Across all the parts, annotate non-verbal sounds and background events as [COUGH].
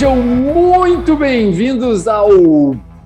Sejam muito bem-vindos ao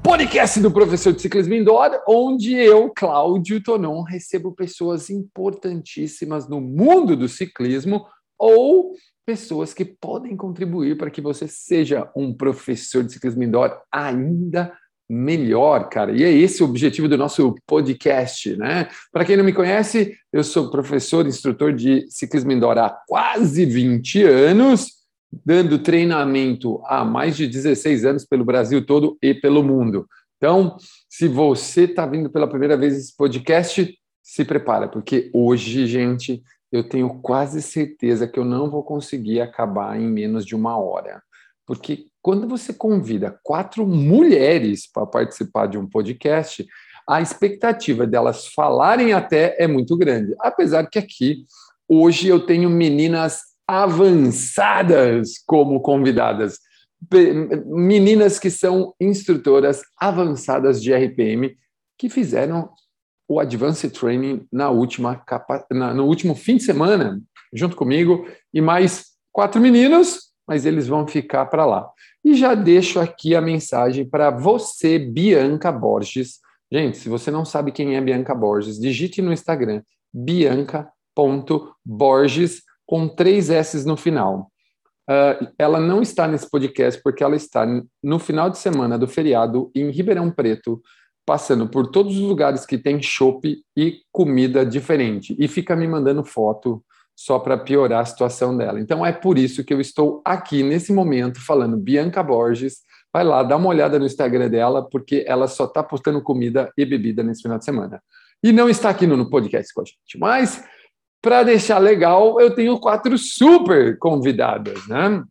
podcast do professor de ciclismo indoor, onde eu, Cláudio Tonon, recebo pessoas importantíssimas no mundo do ciclismo ou pessoas que podem contribuir para que você seja um professor de ciclismo indoor ainda melhor, cara. E é esse o objetivo do nosso podcast, né? Para quem não me conhece, eu sou professor, instrutor de ciclismo indoor há quase 20 anos dando treinamento há mais de 16 anos pelo Brasil todo e pelo mundo. Então, se você está vindo pela primeira vez esse podcast, se prepara, porque hoje, gente, eu tenho quase certeza que eu não vou conseguir acabar em menos de uma hora. Porque quando você convida quatro mulheres para participar de um podcast, a expectativa delas falarem até é muito grande. Apesar que aqui, hoje, eu tenho meninas avançadas como convidadas. Meninas que são instrutoras avançadas de RPM que fizeram o Advanced Training na última capa... na, no último fim de semana, junto comigo, e mais quatro meninos, mas eles vão ficar para lá. E já deixo aqui a mensagem para você, Bianca Borges. Gente, se você não sabe quem é Bianca Borges, digite no Instagram bianca.borges com três S no final. Uh, ela não está nesse podcast porque ela está no final de semana do feriado em Ribeirão Preto, passando por todos os lugares que tem chopp e comida diferente e fica me mandando foto só para piorar a situação dela. Então é por isso que eu estou aqui nesse momento falando Bianca Borges. Vai lá, dá uma olhada no Instagram dela, porque ela só está postando comida e bebida nesse final de semana. E não está aqui no podcast com a gente. Mas para deixar legal, eu tenho quatro super convidadas, né?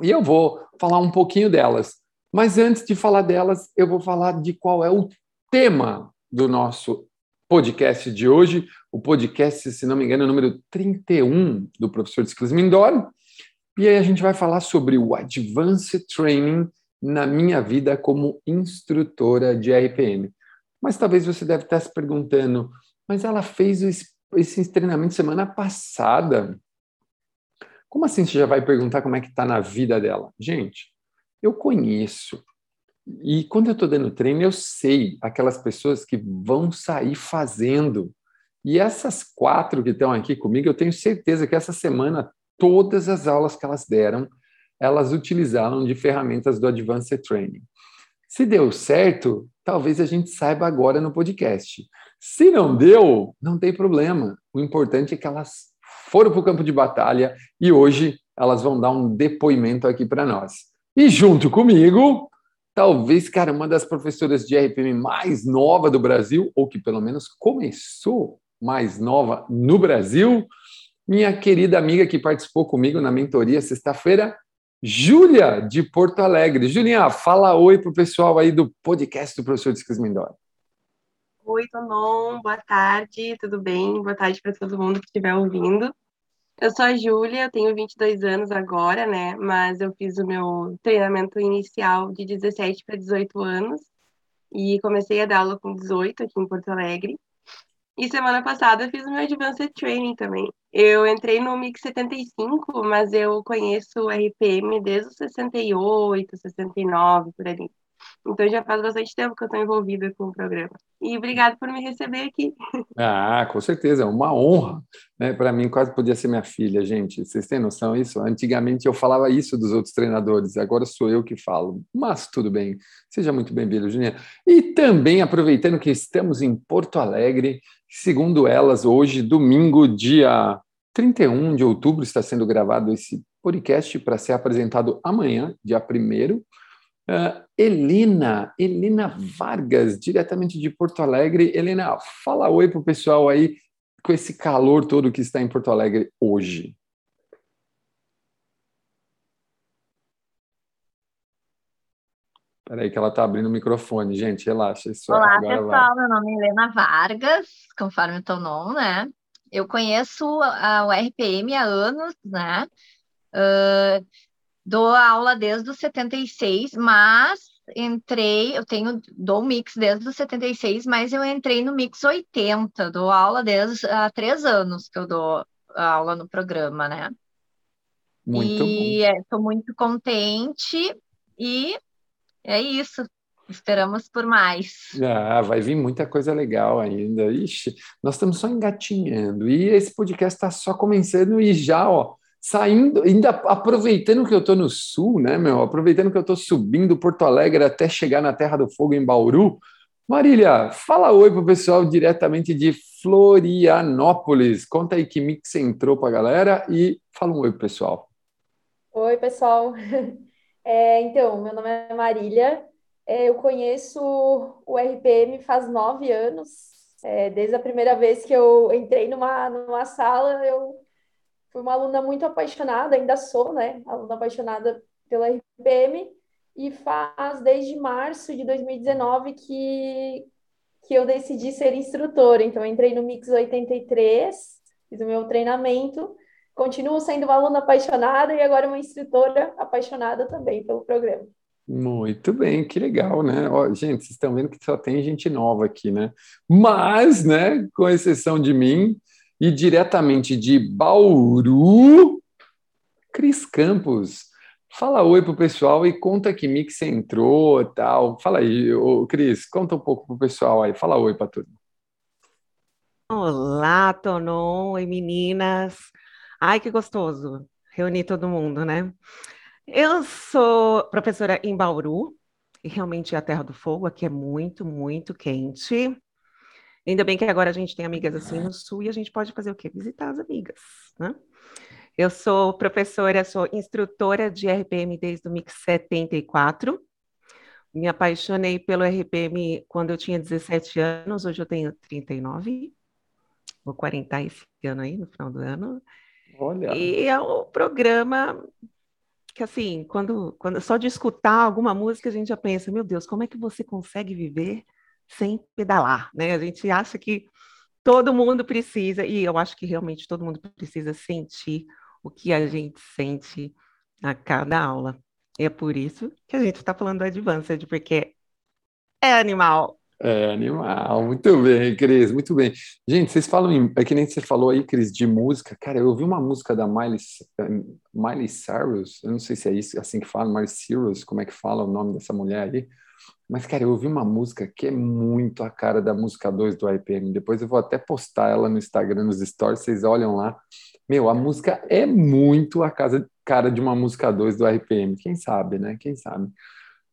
E eu vou falar um pouquinho delas. Mas antes de falar delas, eu vou falar de qual é o tema do nosso podcast de hoje. O podcast, se não me engano, é número 31 do professor de ciclismo indoor. E aí a gente vai falar sobre o Advanced Training na minha vida como instrutora de RPM. Mas talvez você deve estar se perguntando, mas ela fez o esse treinamento semana passada. Como assim você já vai perguntar como é que está na vida dela? Gente, eu conheço. E quando eu estou dando treino, eu sei aquelas pessoas que vão sair fazendo. E essas quatro que estão aqui comigo, eu tenho certeza que essa semana, todas as aulas que elas deram, elas utilizaram de ferramentas do Advanced Training. Se deu certo, talvez a gente saiba agora no podcast. Se não deu, não tem problema. O importante é que elas foram para o campo de batalha e hoje elas vão dar um depoimento aqui para nós. E junto comigo, talvez, cara, uma das professoras de RPM mais nova do Brasil, ou que pelo menos começou mais nova no Brasil, minha querida amiga que participou comigo na mentoria sexta-feira, Júlia, de Porto Alegre. Julinha, fala oi para o pessoal aí do podcast do professor Discos Mendonça. Oi, Tonon, boa tarde, tudo bem? Boa tarde para todo mundo que estiver ouvindo. Eu sou a Júlia, eu tenho 22 anos agora, né? Mas eu fiz o meu treinamento inicial de 17 para 18 anos e comecei a dar aula com 18 aqui em Porto Alegre. E semana passada eu fiz o meu Advanced Training também. Eu entrei no Mix 75, mas eu conheço o RPM desde os 68, 69, por ali. Então já faz bastante tempo que eu estou envolvida com o programa. E obrigado por me receber aqui. Ah, com certeza, é uma honra. Né? Para mim, quase podia ser minha filha, gente. Vocês têm noção disso? Antigamente eu falava isso dos outros treinadores, agora sou eu que falo. Mas tudo bem. Seja muito bem-vindo, Juninha. E também, aproveitando que estamos em Porto Alegre, segundo elas, hoje, domingo, dia 31 de outubro, está sendo gravado esse podcast para ser apresentado amanhã, dia 1 Uh, Elina, Elina Vargas, diretamente de Porto Alegre. Elina, fala oi para o pessoal aí com esse calor todo que está em Porto Alegre hoje. Peraí que ela está abrindo o microfone, gente, relaxa. Isso Olá, pessoal, vai. meu nome é Helena Vargas, conforme o teu nome, né? Eu conheço a, o RPM há anos, né? Uh, Dou aula desde os 76, mas entrei, eu tenho, dou mix desde os 76, mas eu entrei no mix 80, dou aula desde há três anos que eu dou aula no programa, né? Muito e estou é, muito contente e é isso. Esperamos por mais. Ah, vai vir muita coisa legal ainda. Ixi, nós estamos só engatinhando. E esse podcast está só começando e já, ó, saindo, ainda aproveitando que eu estou no sul, né, meu? Aproveitando que eu estou subindo Porto Alegre até chegar na Terra do Fogo em Bauru. Marília, fala oi pro pessoal diretamente de Florianópolis. Conta aí que mix entrou para a galera e fala um oi pro pessoal. Oi, pessoal. [LAUGHS] É, então, meu nome é Marília. É, eu conheço o RPM faz nove anos. É, desde a primeira vez que eu entrei numa, numa sala, eu fui uma aluna muito apaixonada, ainda sou, né? Aluna apaixonada pelo RPM. E faz desde março de 2019 que, que eu decidi ser instrutora. Então, entrei no Mix 83, fiz o meu treinamento continuo sendo uma aluna apaixonada e agora uma instrutora apaixonada também pelo programa. Muito bem, que legal, né? Ó, gente, vocês estão vendo que só tem gente nova aqui, né? Mas, né, com exceção de mim, e diretamente de Bauru, Cris Campos. Fala oi pro pessoal e conta que mix você entrou tal. Fala aí, Cris, conta um pouco pro pessoal aí. Fala oi para tudo. Olá, Tonon. Oi, meninas. Ai, que gostoso reunir todo mundo, né? Eu sou professora em Bauru, e realmente é a Terra do Fogo, aqui é muito, muito quente. Ainda bem que agora a gente tem amigas assim no sul e a gente pode fazer o quê? Visitar as amigas, né? Eu sou professora, sou instrutora de RPM desde o Mix 74. Me apaixonei pelo RPM quando eu tinha 17 anos, hoje eu tenho 39. Vou 40 esse ano aí, no final do ano. Olha. E é um programa que, assim, quando, quando só de escutar alguma música, a gente já pensa, meu Deus, como é que você consegue viver sem pedalar, né? A gente acha que todo mundo precisa, e eu acho que realmente todo mundo precisa sentir o que a gente sente a cada aula. E é por isso que a gente está falando do Advanced, porque é animal. É animal, muito bem, Cris, muito bem. Gente, vocês falam, em, é que nem você falou aí, Cris, de música. Cara, eu ouvi uma música da Miley, Miley Cyrus, eu não sei se é isso, assim que fala, Miley Cyrus, como é que fala o nome dessa mulher aí. Mas, cara, eu ouvi uma música que é muito a cara da música 2 do IPM. Depois eu vou até postar ela no Instagram, nos stories, vocês olham lá. Meu, a música é muito a casa, cara de uma música 2 do RPM. Quem sabe, né? Quem sabe?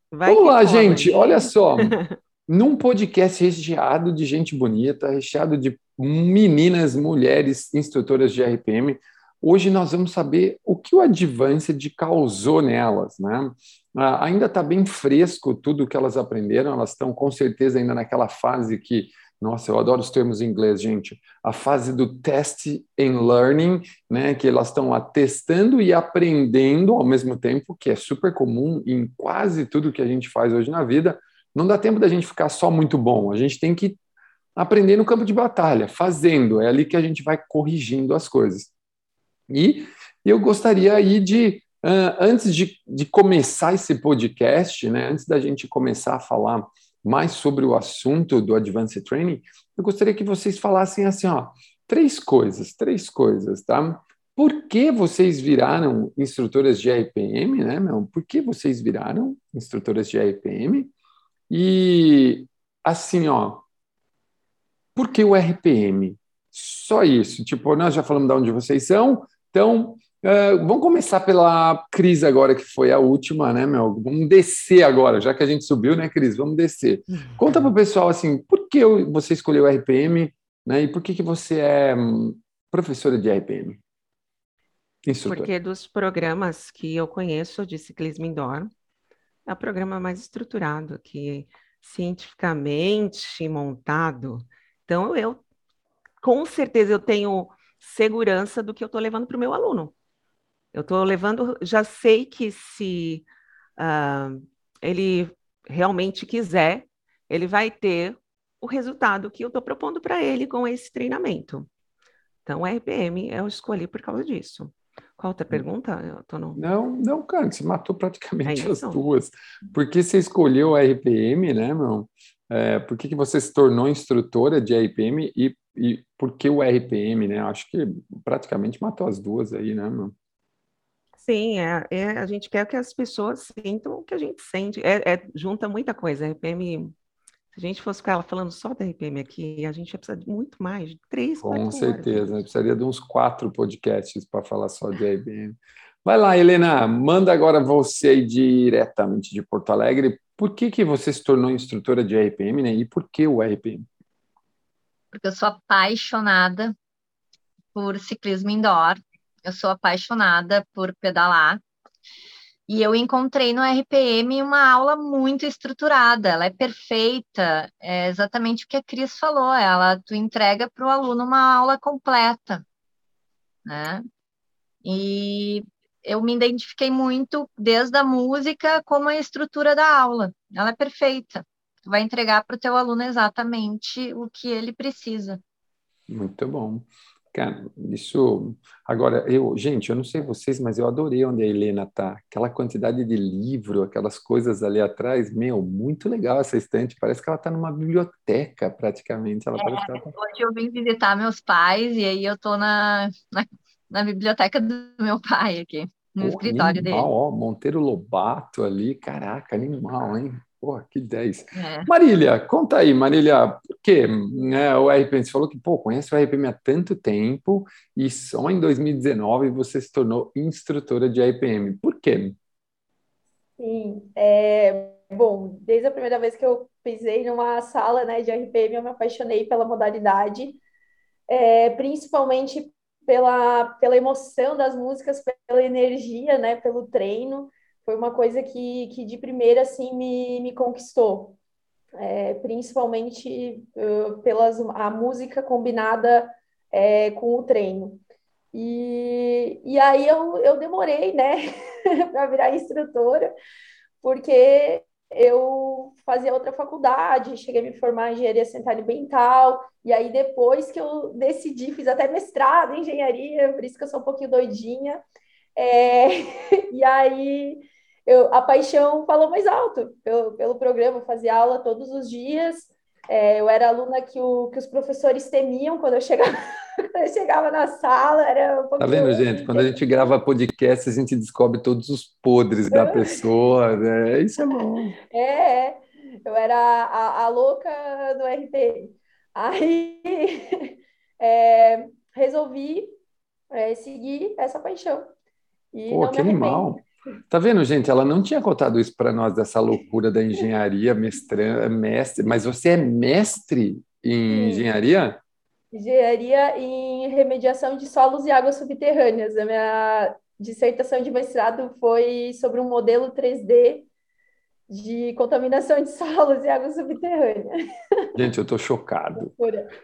Vai Vamos lá, gente. Olha só. [LAUGHS] num podcast recheado de gente bonita, recheado de meninas, mulheres, instrutoras de RPM. Hoje nós vamos saber o que o Advanced causou nelas, né? Ah, ainda está bem fresco tudo que elas aprenderam, elas estão com certeza ainda naquela fase que, nossa, eu adoro os termos em inglês, gente, a fase do test and learning, né? Que elas estão testando e aprendendo ao mesmo tempo, que é super comum em quase tudo que a gente faz hoje na vida, não dá tempo da gente ficar só muito bom. A gente tem que aprender no campo de batalha, fazendo. É ali que a gente vai corrigindo as coisas. E eu gostaria aí de, antes de, de começar esse podcast, né, antes da gente começar a falar mais sobre o assunto do Advanced Training, eu gostaria que vocês falassem assim, ó, três coisas, três coisas, tá? Por que vocês viraram instrutoras de RPM, né, meu? Por que vocês viraram instrutoras de RPM? E assim, ó, por que o RPM? Só isso. Tipo, nós já falamos de onde vocês são, então uh, vamos começar pela Cris agora, que foi a última, né, meu? Vamos descer agora, já que a gente subiu, né, Cris? Vamos descer. Conta para o pessoal assim, por que você escolheu RPM, né? E por que, que você é hum, professora de RPM? Instrutora. Porque dos programas que eu conheço de ciclismo indoor, é o programa mais estruturado, que cientificamente montado. Então, eu, com certeza, eu tenho segurança do que eu estou levando para o meu aluno. Eu estou levando, já sei que se uh, ele realmente quiser, ele vai ter o resultado que eu estou propondo para ele com esse treinamento. Então, o RPM eu escolhi por causa disso. Qual outra hum. pergunta, Tono? Não, não, cara, você matou praticamente é as duas. Por que você escolheu a RPM, né, meu? É, por que, que você se tornou instrutora de RPM e, e por que o RPM, né? Acho que praticamente matou as duas aí, né, meu? Sim, é, é, a gente quer que as pessoas sintam o que a gente sente. É, é junta muita coisa. RPM, se a gente fosse ficar falando só da RPM aqui, a gente ia precisar de muito mais, de três, Com certeza, horas. precisaria de uns quatro podcasts para falar só de RPM. Vai lá, Helena, manda agora você diretamente de Porto Alegre. Por que, que você se tornou instrutora de RPM, né? E por que o RPM? Porque eu sou apaixonada por ciclismo indoor eu sou apaixonada por pedalar. E eu encontrei no RPM uma aula muito estruturada, ela é perfeita, é exatamente o que a Cris falou, ela tu entrega para o aluno uma aula completa, né? E eu me identifiquei muito desde a música como a estrutura da aula, ela é perfeita. Tu vai entregar para o teu aluno exatamente o que ele precisa. Muito bom. Cara, isso. Agora, eu, gente, eu não sei vocês, mas eu adorei onde a Helena tá. Aquela quantidade de livro, aquelas coisas ali atrás, meu, muito legal essa estante. Parece que ela tá numa biblioteca, praticamente. Ela é, parece ela tá... Hoje eu vim visitar meus pais e aí eu tô na, na, na biblioteca do meu pai aqui, no Pô, escritório animal, dele. Ó, Monteiro Lobato ali, caraca, animal, hein? Pô, que 10. É. Marília, conta aí, Marília, por quê? Né, o RPM, você falou que, pô, conhece o RPM há tanto tempo e só em 2019 você se tornou instrutora de RPM. Por quê? Sim, é, bom, desde a primeira vez que eu pisei numa sala né, de RPM, eu me apaixonei pela modalidade, é, principalmente pela, pela emoção das músicas, pela energia, né, pelo treino foi uma coisa que, que de primeira assim me, me conquistou, é, principalmente uh, pelas a música combinada é, com o treino. E, e aí eu, eu demorei, né, [LAUGHS] para virar instrutora, porque eu fazia outra faculdade, cheguei a me formar em engenharia sanitária ambiental, e aí depois que eu decidi, fiz até mestrado em engenharia, por isso que eu sou um pouquinho doidinha, é, [LAUGHS] e aí eu, a paixão falou mais alto pelo, pelo programa, fazia aula todos os dias. É, eu era aluna que, o, que os professores temiam quando eu chegava, [LAUGHS] quando eu chegava na sala. Era um tá vendo, gente? Quando a gente grava podcast, a gente descobre todos os podres da [LAUGHS] pessoa. Né? Isso é bom. É, é. eu era a, a louca do RP. Aí [LAUGHS] é, resolvi é, seguir essa paixão. E Pô, que animal! Tá vendo, gente? Ela não tinha contado isso para nós, dessa loucura da engenharia, mestre, mestre. Mas você é mestre em Sim. engenharia? Engenharia em remediação de solos e águas subterrâneas. A minha dissertação de mestrado foi sobre um modelo 3D de contaminação de [LAUGHS] solos e água subterrânea. Gente, eu estou chocado.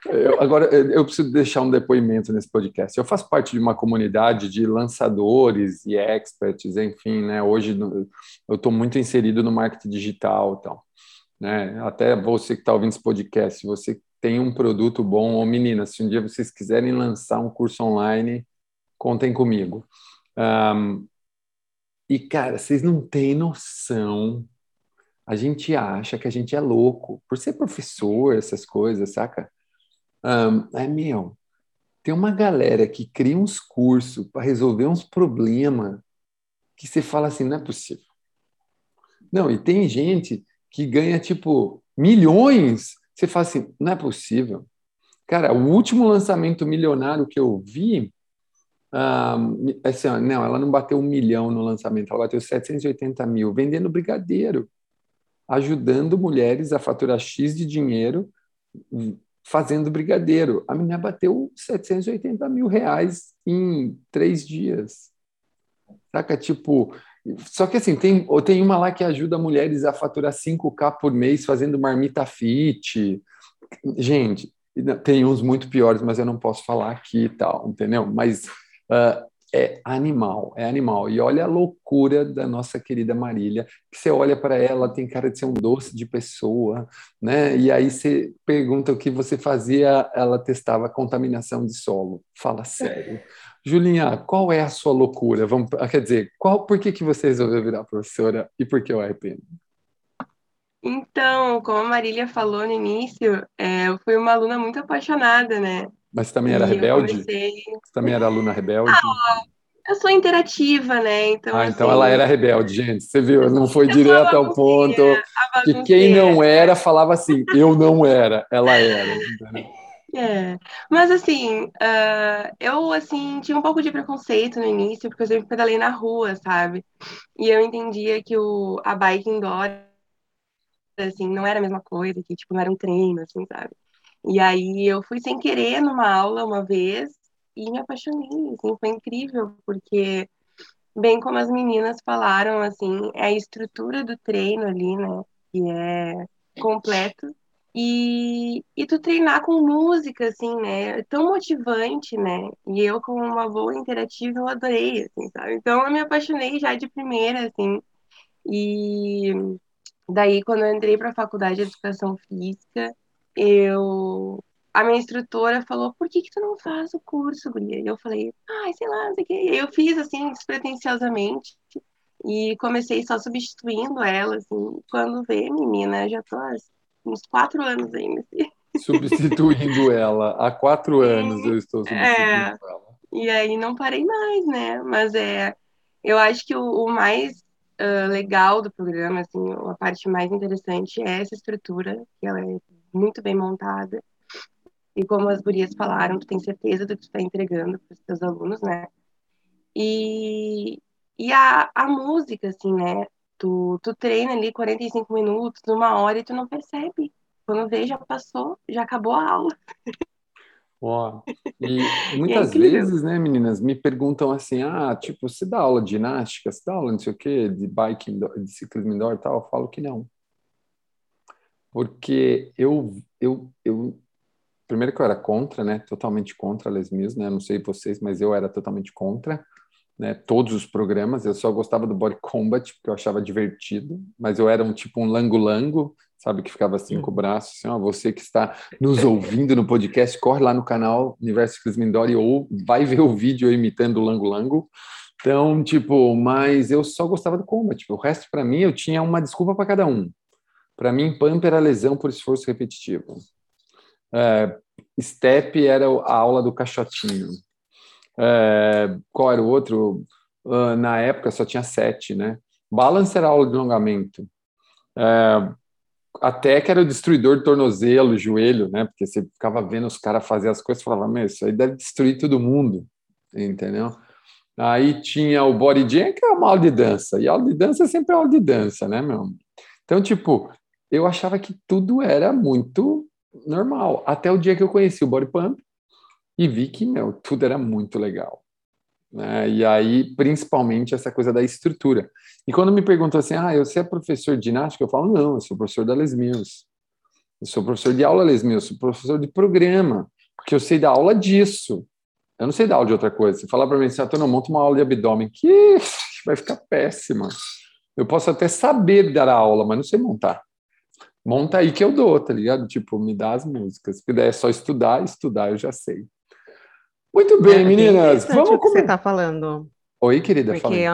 Eu, agora, eu preciso deixar um depoimento nesse podcast. Eu faço parte de uma comunidade de lançadores e experts, enfim, né? Hoje eu estou muito inserido no marketing digital e tal. Né? Até você que está ouvindo esse podcast, se você tem um produto bom, ou meninas, se um dia vocês quiserem lançar um curso online, contem comigo. Um, e, cara, vocês não têm noção a gente acha que a gente é louco por ser professor, essas coisas, saca? Um, é meu, tem uma galera que cria uns cursos para resolver uns problemas que você fala assim, não é possível. Não, e tem gente que ganha tipo milhões, você fala assim, não é possível. Cara, o último lançamento milionário que eu vi, assim, não, ela não bateu um milhão no lançamento, ela bateu 780 mil, vendendo brigadeiro ajudando mulheres a faturar X de dinheiro fazendo brigadeiro. A menina bateu 780 mil reais em três dias. Saca? Tipo, só que assim, tem, tem uma lá que ajuda mulheres a faturar 5K por mês fazendo marmita fit. Gente, tem uns muito piores, mas eu não posso falar aqui e tal, entendeu? Mas uh, é animal, é animal. E olha a loucura da nossa querida Marília, que você olha para ela, tem cara de ser um doce de pessoa, né? E aí você pergunta o que você fazia, ela testava contaminação de solo. Fala sério. Julinha, qual é a sua loucura? Vamos, quer dizer, qual, por que, que você resolveu virar professora e por que o RPM? Então, como a Marília falou no início, é, eu fui uma aluna muito apaixonada, né? Mas você também era e rebelde? Comecei... Você também era aluna rebelde? Ah, Eu sou interativa, né? Então, ah, então assim... ela era rebelde, gente. Você viu? Não foi direto ao ponto. Que quem não era falava assim, eu não era, ela era. É, mas assim, uh, eu assim tinha um pouco de preconceito no início, porque eu sempre pedalei na rua, sabe? E eu entendia que o, a bike indoor, assim, não era a mesma coisa, que tipo, não era um treino, assim, sabe? E aí eu fui sem querer numa aula uma vez e me apaixonei, assim, foi incrível, porque bem como as meninas falaram, assim, é a estrutura do treino ali, né, que é completo, e, e tu treinar com música, assim, né, é tão motivante, né, e eu com uma boa interativa eu adorei, assim, sabe, então eu me apaixonei já de primeira, assim, e daí quando eu entrei para a faculdade de educação física, eu a minha instrutora falou, por que que tu não faz o curso, guria? E eu falei, ai, sei lá, sei o quê. Eu fiz, assim, despretensiosamente, e comecei só substituindo ela, assim. Quando vê, menina, já tô há uns quatro anos ainda. Assim. Substituindo [LAUGHS] ela. Há quatro anos eu estou substituindo é, ela. E aí não parei mais, né? Mas é, eu acho que o, o mais uh, legal do programa, assim, a parte mais interessante é essa estrutura, que ela é muito bem montada. E como as gurias falaram, tu tem certeza do que tu está entregando para os teus alunos, né? E, e a, a música, assim, né? Tu, tu treina ali 45 minutos, uma hora e tu não percebe. Quando vê, já passou, já acabou a aula. [LAUGHS] Ó, e muitas é vezes, né, meninas, me perguntam assim, ah, tipo, você dá aula de ginástica, você dá aula não sei o quê, de bike, de ciclismo indoor e tal? Eu falo que não. Porque eu, eu, eu primeiro que eu era contra, né, totalmente contra a Les né, não sei vocês, mas eu era totalmente contra, né, todos os programas, eu só gostava do Body Combat, porque eu achava divertido, mas eu era um tipo um lango-lango, sabe, que ficava assim com o braço, assim, ó, você que está nos ouvindo no podcast, corre lá no canal Universo Chris Mindori ou vai ver o vídeo imitando o lango-lango, então, tipo, mas eu só gostava do combat, o resto para mim eu tinha uma desculpa para cada um. Para mim, pump era lesão por esforço repetitivo. É, step era a aula do caixotinho. É, qual era o outro? Uh, na época só tinha sete, né? Balance era aula de alongamento. É, até que era o destruidor de tornozelo, joelho, né? Porque você ficava vendo os caras fazer as coisas e falava, meu, isso aí deve destruir todo mundo, entendeu? Aí tinha o body jam, que é uma aula de dança, e aula de dança é sempre aula de dança, né, meu? Então, tipo, eu achava que tudo era muito normal. Até o dia que eu conheci o Body Pump e vi que, meu, tudo era muito legal. Né? E aí, principalmente, essa coisa da estrutura. E quando me perguntam assim, ah, você é professor de ginástica? Eu falo, não, eu sou professor da Les Mills. Eu sou professor de aula Les Mills, sou professor de programa, porque eu sei dar aula disso. Eu não sei dar aula de outra coisa. Se falar para mim assim, ah, não, monta uma aula de abdômen, que [LAUGHS] vai ficar péssima. Eu posso até saber dar aula, mas não sei montar monta aí que eu dou, tá ligado? Tipo, me dá as músicas. Se puder é só estudar, estudar eu já sei. Muito bem, é, meninas. Vamos o que você tá falando. Oi, querida. Porque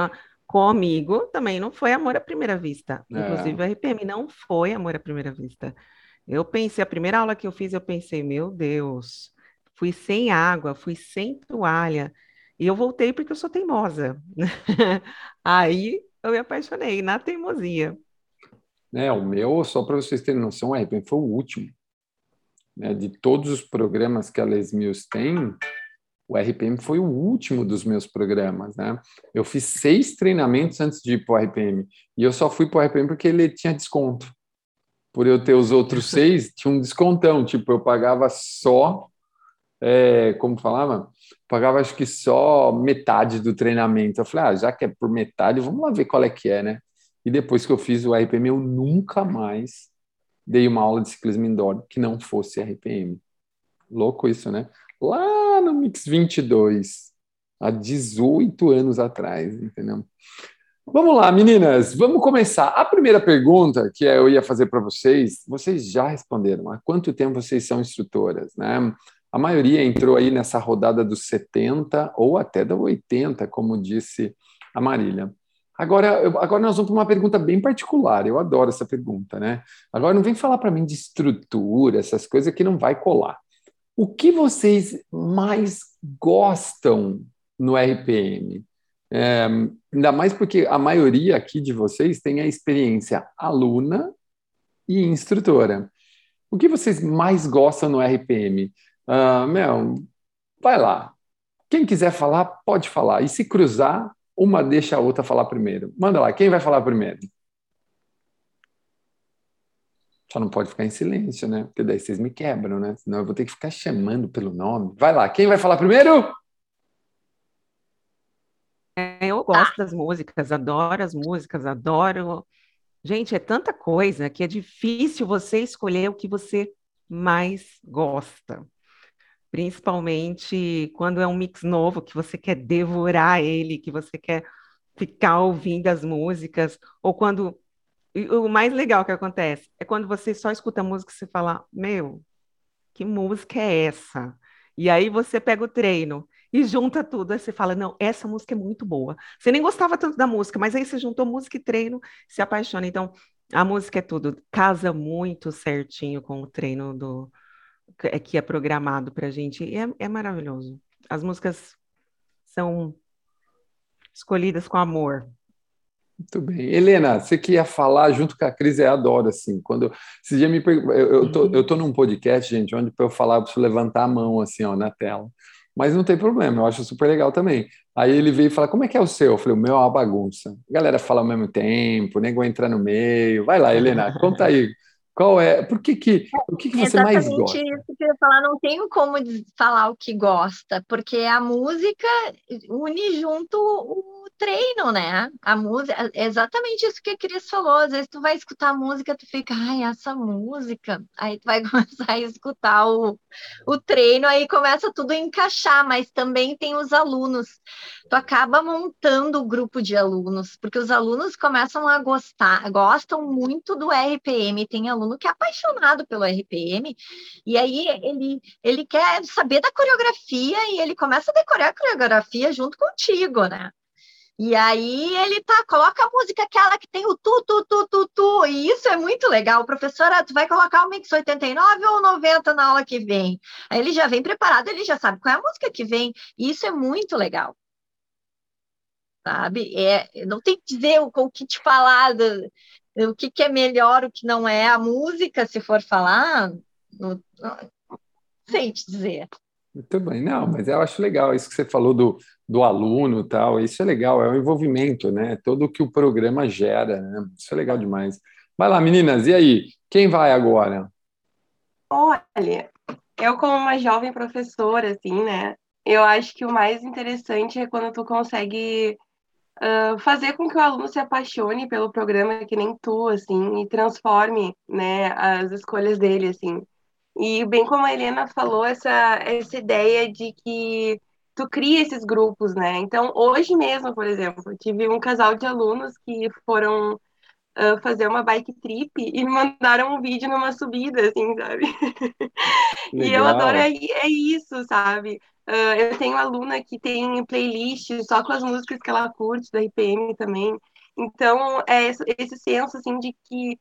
comigo também não foi amor à primeira vista. É. Inclusive, o RPM não foi amor à primeira vista. Eu pensei, a primeira aula que eu fiz, eu pensei, meu Deus, fui sem água, fui sem toalha. E eu voltei porque eu sou teimosa. [LAUGHS] Aí eu me apaixonei na teimosia. Né? O meu, só para vocês terem noção, o RPM foi o último. Né? De todos os programas que a Les Mills tem, o RPM foi o último dos meus programas, né? Eu fiz seis treinamentos antes de ir para o RPM e eu só fui para o RPM porque ele tinha desconto. Por eu ter os outros [LAUGHS] seis, tinha um descontão. Tipo, eu pagava só, é, como falava, pagava acho que só metade do treinamento. Eu falei, ah, já que é por metade, vamos lá ver qual é que é, né? E depois que eu fiz o RPM, eu nunca mais dei uma aula de ciclismo indoor que não fosse RPM. Louco isso, né? Lá no Mix 22, há 18 anos atrás, entendeu? Vamos lá, meninas, vamos começar. A primeira pergunta que eu ia fazer para vocês, vocês já responderam. Há quanto tempo vocês são instrutoras, né? A maioria entrou aí nessa rodada dos 70 ou até da 80, como disse a Marília. Agora, agora nós vamos para uma pergunta bem particular. Eu adoro essa pergunta, né? Agora não vem falar para mim de estrutura, essas coisas que não vai colar. O que vocês mais gostam no RPM? É, ainda mais porque a maioria aqui de vocês tem a experiência aluna e instrutora. O que vocês mais gostam no RPM? Uh, ah, Mel, vai lá. Quem quiser falar, pode falar. E se cruzar, uma deixa a outra falar primeiro. Manda lá, quem vai falar primeiro? Só não pode ficar em silêncio, né? Porque daí vocês me quebram, né? Senão eu vou ter que ficar chamando pelo nome. Vai lá, quem vai falar primeiro? É, eu gosto das músicas, adoro as músicas, adoro. Gente, é tanta coisa que é difícil você escolher o que você mais gosta. Principalmente quando é um mix novo, que você quer devorar ele, que você quer ficar ouvindo as músicas, ou quando o mais legal que acontece é quando você só escuta a música e você fala, meu, que música é essa? E aí você pega o treino e junta tudo, aí você fala, não, essa música é muito boa. Você nem gostava tanto da música, mas aí você juntou música e treino, se apaixona. Então, a música é tudo, casa muito certinho com o treino do que é programado para a gente. É, é maravilhoso. As músicas são escolhidas com amor. Muito bem. Helena, você que ia falar junto com a Cris, eu adoro, assim, quando... Esse dia me eu, eu, tô, eu tô num podcast, gente, onde para eu falar, eu preciso levantar a mão, assim, ó, na tela. Mas não tem problema, eu acho super legal também. Aí ele veio e falou, como é que é o seu? Eu falei, o meu é uma bagunça. A galera fala ao mesmo tempo, nem nego entrar no meio. Vai lá, Helena, conta aí. Qual é? Por que que, o que, que você mais gosta? Exatamente isso que eu ia falar, não tenho como falar o que gosta, porque a música une junto o treino, né? A música, é exatamente isso que a Cris falou. Às vezes tu vai escutar a música, tu fica, ai, essa música. Aí tu vai [LAUGHS] começar a escutar o, o treino, aí começa tudo a encaixar, mas também tem os alunos. Tu acaba montando o grupo de alunos, porque os alunos começam a gostar, gostam muito do RPM. Tem aluno que é apaixonado pelo RPM, e aí ele, ele quer saber da coreografia e ele começa a decorar a coreografia junto contigo, né? E aí ele tá, coloca a música aquela que tem o tu, tu, tu, tu, tu, e isso é muito legal. Professora, tu vai colocar o mix 89 ou 90 na aula que vem? Aí ele já vem preparado, ele já sabe qual é a música que vem, e isso é muito legal. Sabe? É, não tem que dizer o, o que te falar, do, o que, que é melhor, o que não é. A música, se for falar, não, não te dizer. Muito bem, não, mas eu acho legal isso que você falou do, do aluno tal, isso é legal, é o envolvimento, né? Todo o que o programa gera, né? Isso é legal demais. Vai lá, meninas, e aí? Quem vai agora? Olha, eu como uma jovem professora, assim, né? Eu acho que o mais interessante é quando tu consegue uh, fazer com que o aluno se apaixone pelo programa que nem tu, assim, e transforme, né, as escolhas dele, assim. E bem como a Helena falou, essa, essa ideia de que tu cria esses grupos, né? Então, hoje mesmo, por exemplo, tive um casal de alunos que foram uh, fazer uma bike trip e me mandaram um vídeo numa subida, assim, sabe? [LAUGHS] e eu adoro, é, é isso, sabe? Uh, eu tenho aluna que tem playlist só com as músicas que ela curte, da RPM também. Então, é esse, esse senso, assim, de que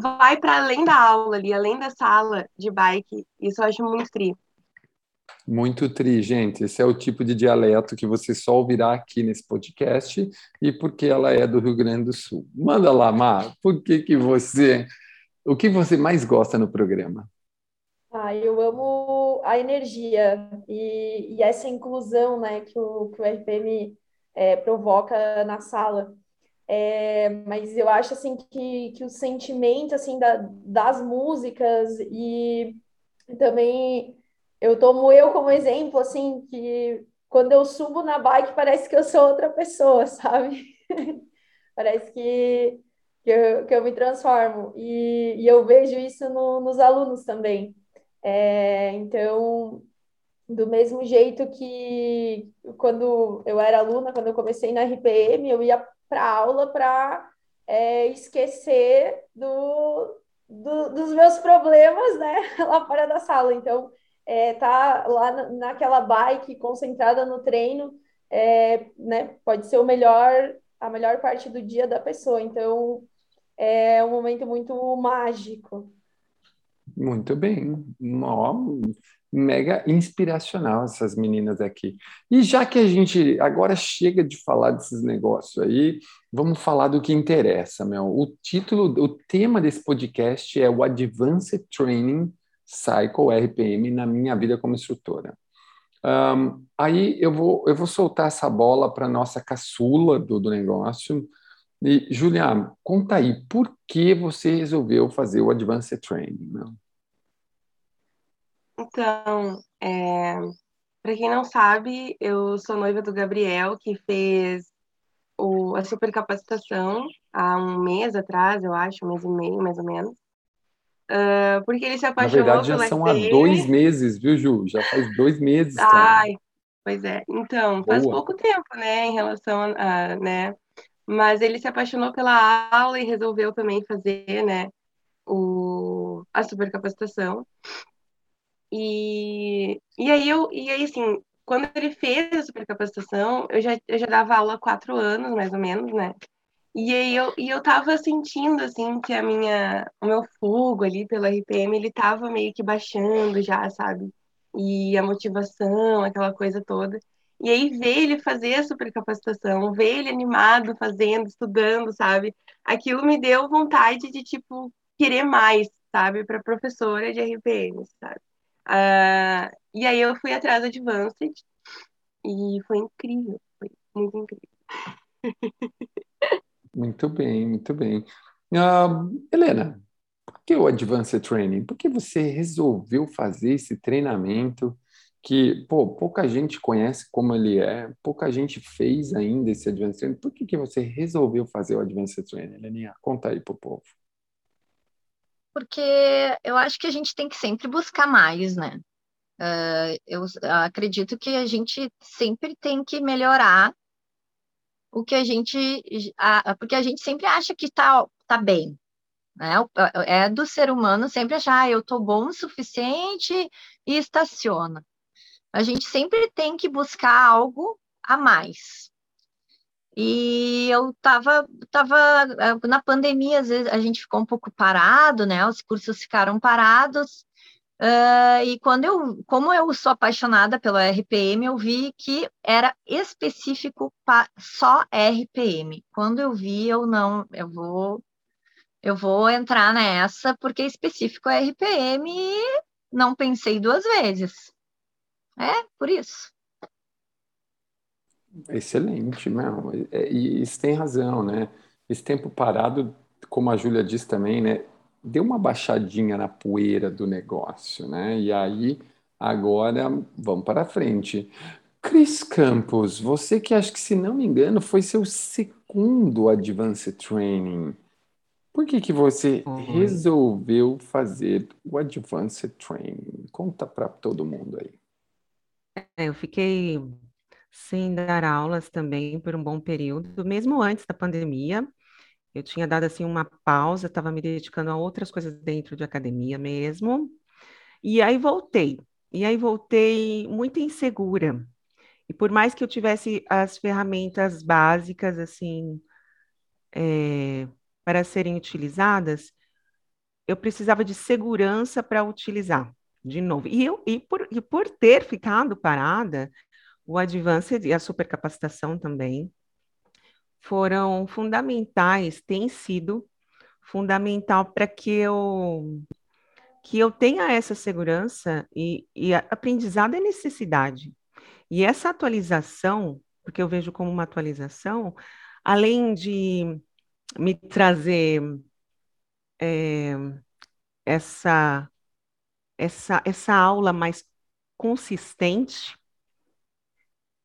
vai para além da aula ali, além da sala de bike. Isso eu acho muito tri. Muito tri, gente. Esse é o tipo de dialeto que você só ouvirá aqui nesse podcast e porque ela é do Rio Grande do Sul. Manda lá, Mar, por que que você... O que você mais gosta no programa? Ah, eu amo a energia e, e essa inclusão né, que, o, que o RPM é, provoca na sala. É, mas eu acho assim que, que o sentimento assim da, das músicas e também eu tomo eu como exemplo assim que quando eu subo na bike parece que eu sou outra pessoa, [LAUGHS] sabe? parece que, que, eu, que eu me transformo e, e eu vejo isso no, nos alunos também. É, então, do mesmo jeito que quando eu era aluna, quando eu comecei na RPM, eu ia para aula para é, esquecer do, do, dos meus problemas, né, [LAUGHS] lá fora da sala. Então, é, tá lá naquela bike concentrada no treino, é, né, pode ser o melhor, a melhor parte do dia da pessoa. Então, é um momento muito mágico. Muito bem. Ó, mega inspiracional essas meninas aqui. E já que a gente agora chega de falar desses negócios aí, vamos falar do que interessa, meu. O título, o tema desse podcast é o Advanced Training Cycle RPM na minha vida como instrutora. Um, aí eu vou, eu vou soltar essa bola para nossa caçula do, do negócio. E, Juliana, conta aí, por que você resolveu fazer o Advanced Training? Meu? Então, é, para quem não sabe, eu sou noiva do Gabriel, que fez o, a supercapacitação há um mês atrás, eu acho, um mês e meio, mais ou menos. Uh, porque ele se apaixonou Na verdade, já são há dois meses, viu, Ju? Já faz dois meses, cara. Ai, pois é. Então, faz Boa. pouco tempo, né, em relação a, né? Mas ele se apaixonou pela aula e resolveu também fazer, né, o, a supercapacitação. E, e aí eu, e aí assim, quando ele fez a supercapacitação, eu já, eu já dava aula há quatro anos, mais ou menos, né? E aí eu, e eu tava sentindo, assim, que a minha, o meu fogo ali pelo RPM, ele tava meio que baixando já, sabe? E a motivação, aquela coisa toda. E aí ver ele fazer a supercapacitação, ver ele animado, fazendo, estudando, sabe? Aquilo me deu vontade de, tipo, querer mais, sabe? Para professora de RPM, sabe? Uh, e aí eu fui atrás do Advanced e foi incrível, foi muito incrível. [LAUGHS] Muito bem, muito bem. Uh, Helena, por que o Advanced Training? Por que você resolveu fazer esse treinamento que, pô, pouca gente conhece como ele é, pouca gente fez ainda esse Advanced Training. Por que, que você resolveu fazer o Advanced Training, Heleninha? Conta aí pro povo porque eu acho que a gente tem que sempre buscar mais, né? Uh, eu acredito que a gente sempre tem que melhorar o que a gente, a, porque a gente sempre acha que está tá bem, né? É do ser humano sempre achar, ah, eu estou bom o suficiente e estaciona. A gente sempre tem que buscar algo a mais. E eu estava tava, eh, na pandemia, às vezes a gente ficou um pouco parado, né? Os cursos ficaram parados. Uh, e quando eu, como eu sou apaixonada pelo RPM, eu vi que era específico para só RPM. Quando eu vi, eu não, eu vou, eu vou entrar nessa porque é específico RPM e não pensei duas vezes. É por isso. Excelente, não. É, e isso tem razão, né? Esse tempo parado, como a Júlia disse também, né? Deu uma baixadinha na poeira do negócio, né? E aí, agora, vamos para frente. Cris Campos, você que acho que, se não me engano, foi seu segundo Advanced Training. Por que que você resolveu fazer o Advanced Training? Conta para todo mundo aí. É, eu fiquei sem dar aulas também por um bom período, mesmo antes da pandemia. Eu tinha dado assim uma pausa, estava me dedicando a outras coisas dentro de academia mesmo. E aí voltei. E aí voltei muito insegura. E por mais que eu tivesse as ferramentas básicas assim é, para serem utilizadas, eu precisava de segurança para utilizar de novo. E eu e por, e por ter ficado parada, o Advanced e a supercapacitação também foram fundamentais, têm sido fundamental para que eu que eu tenha essa segurança e, e aprendizado é necessidade. E essa atualização, porque eu vejo como uma atualização, além de me trazer é, essa, essa, essa aula mais consistente,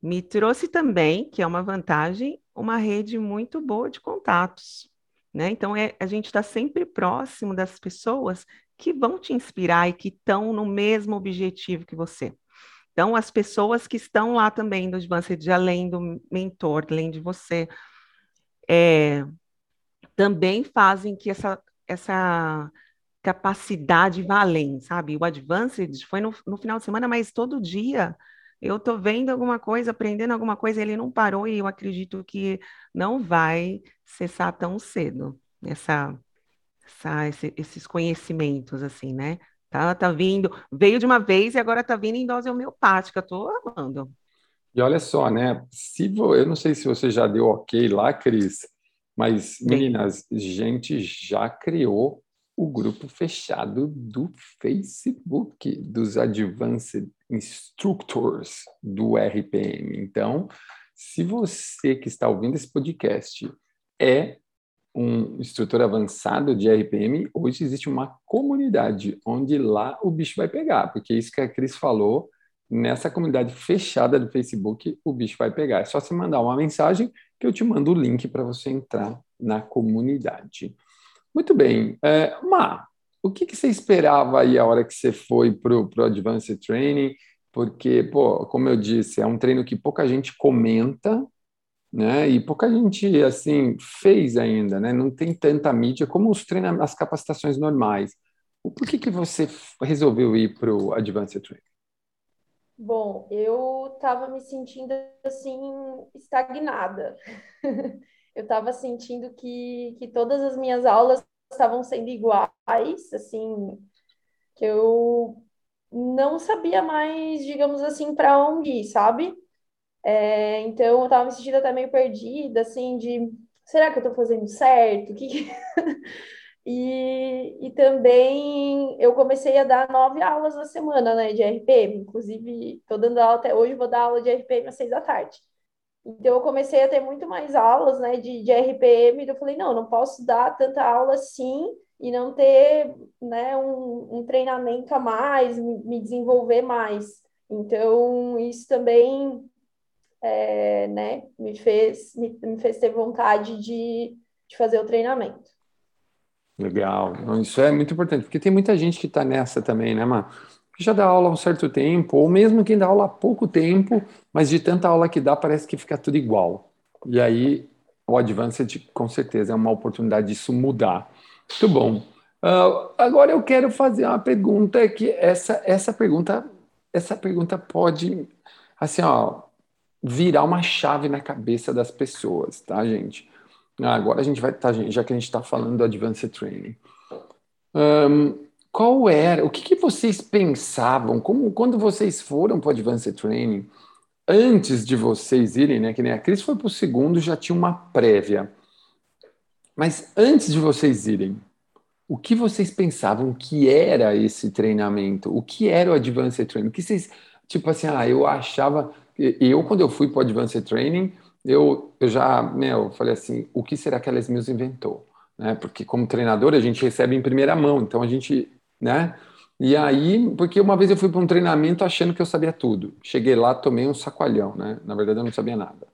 me trouxe também, que é uma vantagem, uma rede muito boa de contatos. Né? Então, é, a gente está sempre próximo das pessoas que vão te inspirar e que estão no mesmo objetivo que você. Então, as pessoas que estão lá também do Advanced, além do mentor, além de você, é, também fazem que essa, essa capacidade vá além, sabe? O Advanced foi no, no final de semana, mas todo dia eu estou vendo alguma coisa, aprendendo alguma coisa, ele não parou e eu acredito que não vai cessar tão cedo essa, essa esse, esses conhecimentos, assim, né? Tá, tá vindo, veio de uma vez e agora tá vindo em dose homeopática. Tô amando. E olha só, né? Se vo... eu não sei se você já deu ok lá, Cris, mas meninas, gente já criou o grupo fechado do Facebook dos Advanced Instructors do RPM. Então, se você que está ouvindo esse podcast é um instrutor avançado de RPM, hoje existe uma comunidade onde lá o bicho vai pegar, porque isso que a Cris falou, nessa comunidade fechada do Facebook, o bicho vai pegar. É só você mandar uma mensagem que eu te mando o link para você entrar na comunidade. Muito bem. É, Má, o que, que, você esperava aí a hora que você foi para o Advanced Training? Porque, pô, como eu disse, é um treino que pouca gente comenta, né? E pouca gente assim fez ainda, né? Não tem tanta mídia como os treinamentos, as capacitações normais. Por que que você resolveu ir para o Advanced Training? Bom, eu estava me sentindo assim estagnada. [LAUGHS] eu estava sentindo que, que todas as minhas aulas estavam sendo iguais, assim, que eu não sabia mais, digamos assim, para onde ir, sabe? É, então eu estava me sentindo até meio perdida, assim, de será que eu estou fazendo certo? Que... [LAUGHS] e, e também eu comecei a dar nove aulas na semana, né, de RPM. Inclusive, estou dando aula até hoje, vou dar aula de RPM às seis da tarde. Então, eu comecei a ter muito mais aulas, né, de, de RPM, e eu falei, não, não posso dar tanta aula assim e não ter, né, um, um treinamento a mais, me, me desenvolver mais. Então, isso também é, né, me fez, me, me, fez ter vontade de, de fazer o treinamento. Legal, isso é muito importante, porque tem muita gente que está nessa também, né, Má? Que já dá aula há um certo tempo, ou mesmo quem dá aula há pouco tempo, mas de tanta aula que dá, parece que fica tudo igual. E aí, o Advanced, com certeza, é uma oportunidade disso mudar. Muito bom. Uh, agora eu quero fazer uma pergunta que essa, essa pergunta essa pergunta pode assim ó virar uma chave na cabeça das pessoas, tá, gente? Agora a gente vai, tá, já que a gente está falando do Advanced Training. Um, qual era, o que, que, vocês pensavam, como quando vocês foram para o Advanced Training, antes de vocês irem, né, que nem a Cris foi para o segundo, já tinha uma prévia. Mas antes de vocês irem, o que vocês pensavam que era esse treinamento? O que era o Advanced Training? O que vocês, tipo assim, ah, eu achava eu, quando eu fui para o Advanced Training, eu, eu já, meu, falei assim, o que será que a Les Mills inventou? Né? Porque como treinador a gente recebe em primeira mão, então a gente, né? E aí, porque uma vez eu fui para um treinamento achando que eu sabia tudo. Cheguei lá, tomei um sacoalhão, né? Na verdade eu não sabia nada.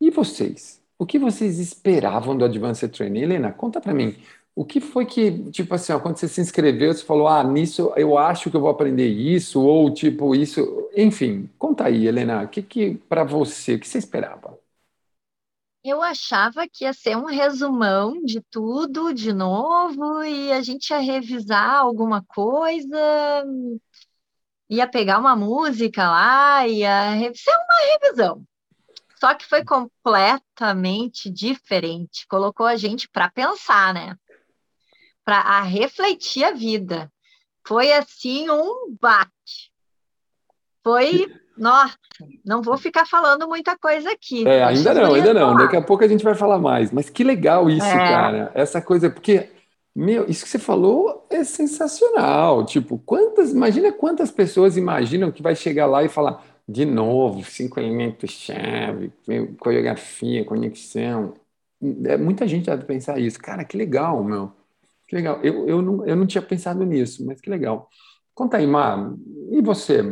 E vocês? O que vocês esperavam do Advanced Training? Helena, conta para mim. O que foi que, tipo assim, ó, quando você se inscreveu, você falou, ah, nisso eu acho que eu vou aprender isso, ou tipo, isso. Enfim, conta aí, Helena, o que, que para você, o que você esperava? Eu achava que ia ser um resumão de tudo de novo e a gente ia revisar alguma coisa, ia pegar uma música lá, ia ser uma revisão. Só que foi completamente diferente. Colocou a gente para pensar, né? para refletir a vida. Foi assim um bate. Foi, nossa, não vou ficar falando muita coisa aqui. É, ainda não, ainda não. Daqui a pouco a gente vai falar mais. Mas que legal isso, é. cara. Essa coisa, porque meu, isso que você falou é sensacional. Tipo, quantas, imagina quantas pessoas imaginam que vai chegar lá e falar de novo, cinco elementos-chave, coreografia, conexão. É, muita gente deve pensar isso. Cara, que legal, meu. Que legal. Eu, eu, não, eu não tinha pensado nisso, mas que legal. Conta aí, Mar, e você?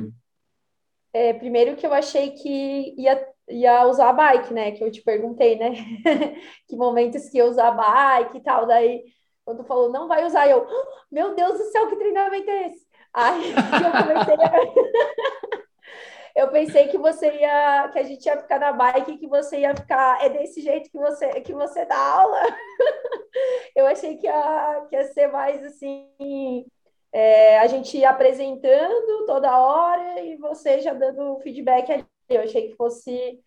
É, primeiro que eu achei que ia, ia usar a bike, né? Que eu te perguntei, né? [LAUGHS] que momentos que ia usar a bike e tal. Daí, quando falou, não vai usar, eu, ah, meu Deus do céu, que treinamento é esse? Aí [LAUGHS] eu comecei a... [LAUGHS] eu pensei que você ia, que a gente ia ficar na bike, que você ia ficar, é desse jeito que você, que você dá aula. eu achei que ia, que ia ser mais assim, é, a gente apresentando toda hora e você já dando feedback ali. Eu achei que fosse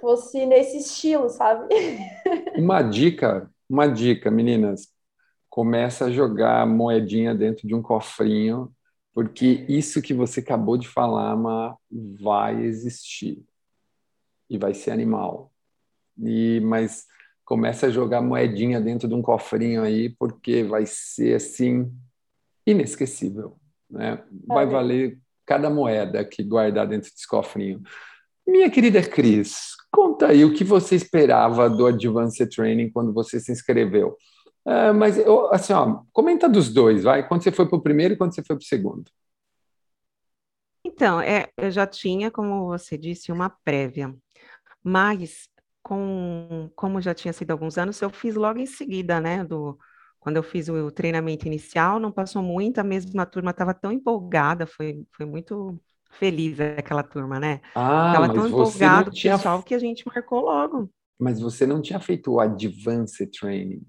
fosse nesse estilo, sabe? [LAUGHS] uma dica, uma dica, meninas. começa a jogar moedinha dentro de um cofrinho, porque isso que você acabou de falar, Ma, vai existir e vai ser animal. E mas começa a jogar moedinha dentro de um cofrinho aí, porque vai ser assim inesquecível, né? Vai valer cada moeda que guardar dentro desse cofrinho. Minha querida Cris, conta aí o que você esperava do Advanced Training quando você se inscreveu. Uh, mas, assim, ó, comenta dos dois, vai. Quando você foi para o primeiro e quando você foi para o segundo. Então, é, eu já tinha, como você disse, uma prévia. Mas, com, como já tinha sido alguns anos, eu fiz logo em seguida, né? Do, quando eu fiz o treinamento inicial, não passou muito, a mesma turma estava tão empolgada, foi, foi muito feliz aquela turma, né? Ah, Tava tão empolgado tinha... o pessoal que a gente marcou logo. Mas você não tinha feito o Advanced Training.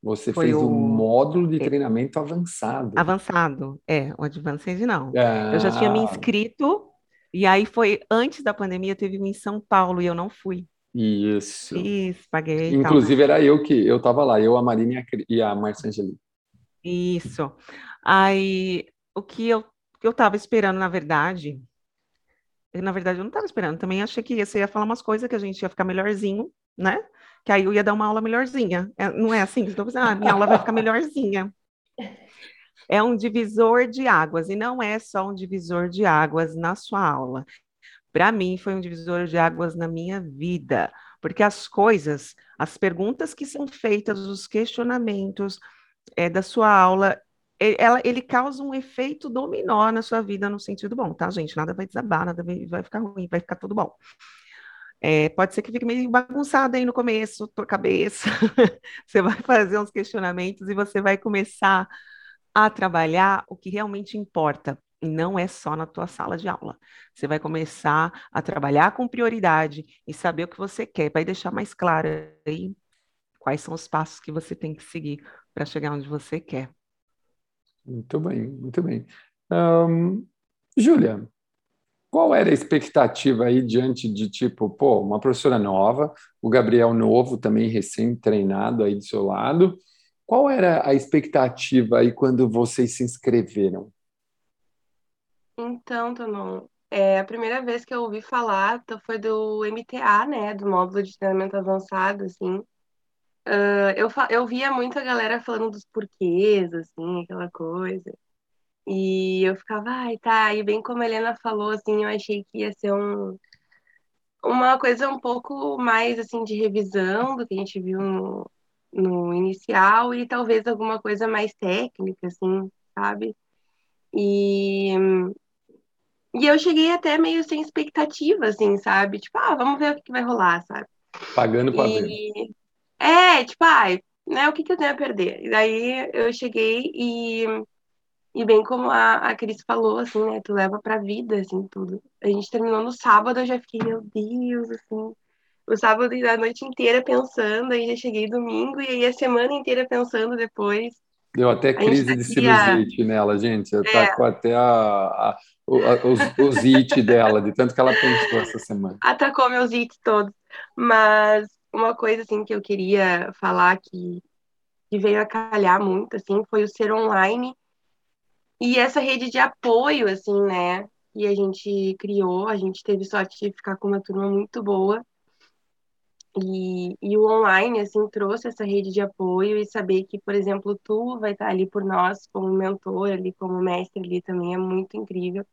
Você Foi fez o... um módulo de é. treinamento avançado. Avançado, é, o Advanced não. Ah. Eu já tinha me ah. inscrito, e aí foi antes da pandemia, teve um em São Paulo, e eu não fui. Isso. Isso, paguei. Inclusive era eu que, eu estava lá, eu, a Marina e a, a Marcia Angeli. Isso. Aí, o que eu, que eu estava esperando, na verdade, eu, na verdade, eu não estava esperando, também achei que você ia falar umas coisas que a gente ia ficar melhorzinho, né? que aí eu ia dar uma aula melhorzinha. É, não é assim? Então, ah, minha aula vai ficar melhorzinha. É um divisor de águas, e não é só um divisor de águas na sua aula. Para mim, foi um divisor de águas na minha vida, porque as coisas, as perguntas que são feitas, os questionamentos é, da sua aula, ela, ele causa um efeito dominó na sua vida no sentido bom, tá, gente? Nada vai desabar, nada vai, vai ficar ruim, vai ficar tudo bom. É, pode ser que fique meio bagunçado aí no começo, tua cabeça. [LAUGHS] você vai fazer uns questionamentos e você vai começar a trabalhar o que realmente importa. Não é só na tua sala de aula. Você vai começar a trabalhar com prioridade e saber o que você quer. Vai deixar mais claro aí quais são os passos que você tem que seguir para chegar onde você quer. Muito bem, muito bem. Um, Júlia, qual era a expectativa aí diante de tipo, pô, uma professora nova, o Gabriel novo, também recém-treinado aí do seu lado. Qual era a expectativa aí quando vocês se inscreveram? Então, Tonon, é, a primeira vez que eu ouvi falar foi do MTA, né, do módulo de treinamento avançado, assim. Uh, eu, eu via muito a galera falando dos porquês, assim, aquela coisa. E eu ficava, ai, tá. E bem como a Helena falou, assim, eu achei que ia ser um, uma coisa um pouco mais, assim, de revisão do que a gente viu no, no inicial e talvez alguma coisa mais técnica, assim, sabe? E, e eu cheguei até meio sem expectativa, assim, sabe? Tipo, ah, vamos ver o que, que vai rolar, sabe? Pagando para ver. É, tipo, ai, né, o que, que eu tenho a perder? E daí eu cheguei e e bem como a, a Cris falou, assim, né? Tu leva pra vida, assim, tudo. A gente terminou no sábado, eu já fiquei, meu Deus, assim. O sábado e a noite inteira pensando, aí já cheguei domingo, e aí a semana inteira pensando depois. Deu até crise de sinusite nela, gente. Ela tá é. com até a, a, a, os, os it dela, de tanto que ela pensou essa semana. Atacou meus it todos. Mas uma coisa, assim, que eu queria falar que, que veio a calhar muito, assim, foi o ser online e essa rede de apoio, assim, né? E a gente criou, a gente teve sorte de ficar com uma turma muito boa. E, e o online, assim, trouxe essa rede de apoio e saber que, por exemplo, tu vai estar ali por nós como mentor, ali como mestre ali também é muito incrível.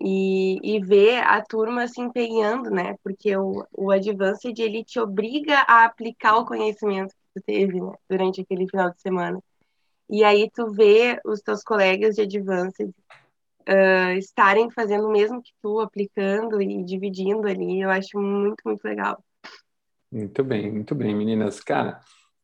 E, e ver a turma se empenhando, né? Porque o, o Advanced, ele te obriga a aplicar o conhecimento que tu teve, né? Durante aquele final de semana. E aí tu vê os teus colegas de Advanced uh, estarem fazendo o mesmo que tu, aplicando e dividindo ali. Eu acho muito, muito legal. Muito bem, muito bem, meninas. Cara,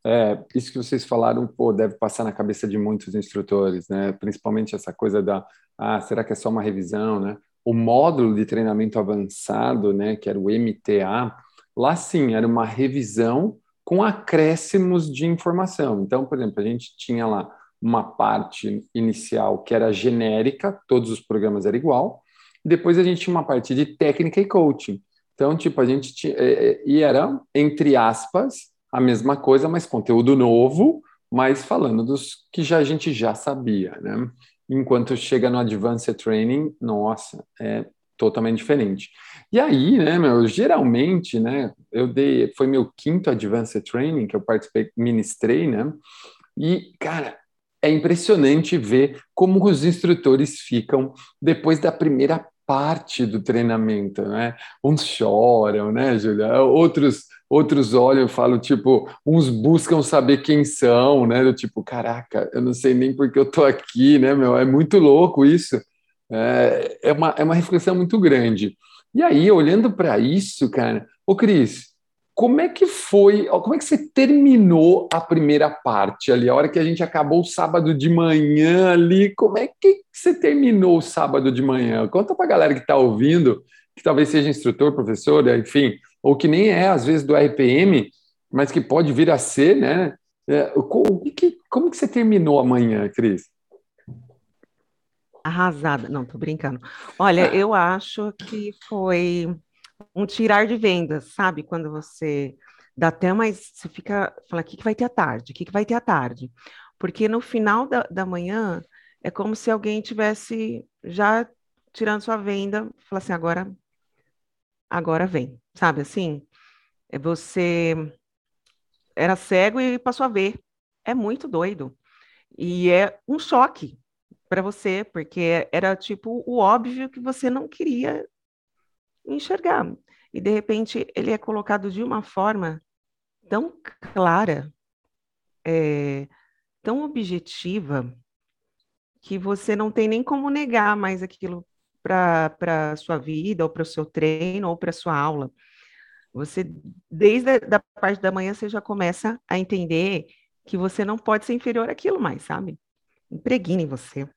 é, isso que vocês falaram, pô, deve passar na cabeça de muitos instrutores, né? Principalmente essa coisa da, ah, será que é só uma revisão, né? O módulo de treinamento avançado, né, que era o MTA, lá sim, era uma revisão com acréscimos de informação. Então, por exemplo, a gente tinha lá uma parte inicial que era genérica, todos os programas eram igual, depois a gente tinha uma parte de técnica e coaching. Então, tipo, a gente tinha, é, é, e era, entre aspas, a mesma coisa, mas conteúdo novo, mas falando dos que já a gente já sabia, né? Enquanto chega no Advanced Training, nossa, é totalmente diferente. E aí, né, meu, geralmente, né, eu dei, foi meu quinto Advanced Training que eu participei, ministrei, né? E, cara, é impressionante ver como os instrutores ficam depois da primeira parte do treinamento, né? Uns choram, né, Julia? Outros outros olham e falam, tipo, uns buscam saber quem são, né? Do tipo, caraca, eu não sei nem porque eu tô aqui, né, meu? É muito louco isso. É, é, uma, é uma reflexão muito grande. E aí, olhando para isso, cara, ô Cris, como é que foi, como é que você terminou a primeira parte ali, a hora que a gente acabou o sábado de manhã ali, como é que você terminou o sábado de manhã? Conta para a galera que está ouvindo, que talvez seja instrutor, professor, enfim, ou que nem é, às vezes, do RPM, mas que pode vir a ser, né? É, como, que, como que você terminou amanhã, Cris? Arrasada. Não, tô brincando. Olha, eu [LAUGHS] acho que foi um tirar de vendas, sabe? Quando você dá até mais. Você fica. Fala, o que, que vai ter à tarde? O que, que vai ter à tarde? Porque no final da, da manhã é como se alguém tivesse já tirando sua venda, fala assim, agora, agora vem, sabe assim? É você era cego e passou a ver. É muito doido. E é um choque para você, porque era tipo o óbvio que você não queria enxergar. E de repente ele é colocado de uma forma tão clara, é, tão objetiva, que você não tem nem como negar mais aquilo para a sua vida, ou para o seu treino, ou para a sua aula. Você, desde a da parte da manhã, você já começa a entender que você não pode ser inferior àquilo mais, sabe? Impregna em você.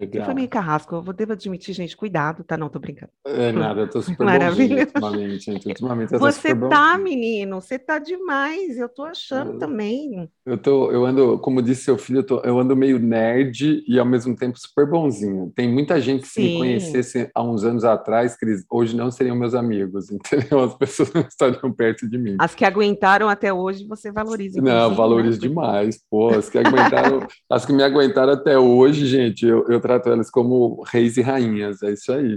Legal. Foi meio carrasco, eu vou, devo admitir, gente, cuidado, tá? Não, tô brincando. É nada, eu tô [LAUGHS] super Maravilha. ultimamente, gente. Ultimamente você tá, menino, você tá demais, eu tô achando eu, também. Eu tô, eu ando, como disse seu filho, eu, tô, eu ando meio nerd e ao mesmo tempo super bonzinho. Tem muita gente que Sim. se me conhecesse há uns anos atrás, Cris, hoje não seriam meus amigos, [LAUGHS] entendeu? As pessoas não estariam perto de mim. As que aguentaram até hoje, você valoriza. Não, né? valorizo né? demais. Pô, as que aguentaram, as que me aguentaram até hoje, gente, eu, eu trato elas como reis e rainhas, é isso aí.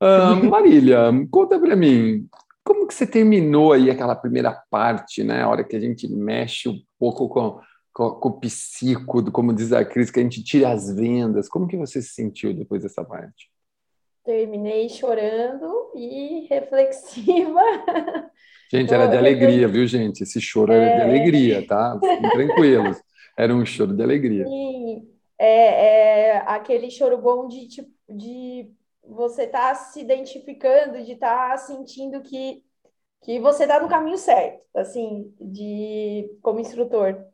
Uh, [LAUGHS] Marília, conta para mim, como que você terminou aí aquela primeira parte, né? A hora que a gente mexe um pouco com, com, com o psico, como diz a Cris, que a gente tira as vendas. Como que você se sentiu depois dessa parte? Terminei chorando e [LAUGHS] reflexiva. Gente, era de alegria, viu, gente? Esse choro é... era de alegria, tá? Fiquem [LAUGHS] tranquilos. Era um choro de alegria. Sim é, é aquele choro bom de, tipo, de você estar tá se identificando, de estar tá sentindo que, que você está no caminho certo, assim, de como instrutor.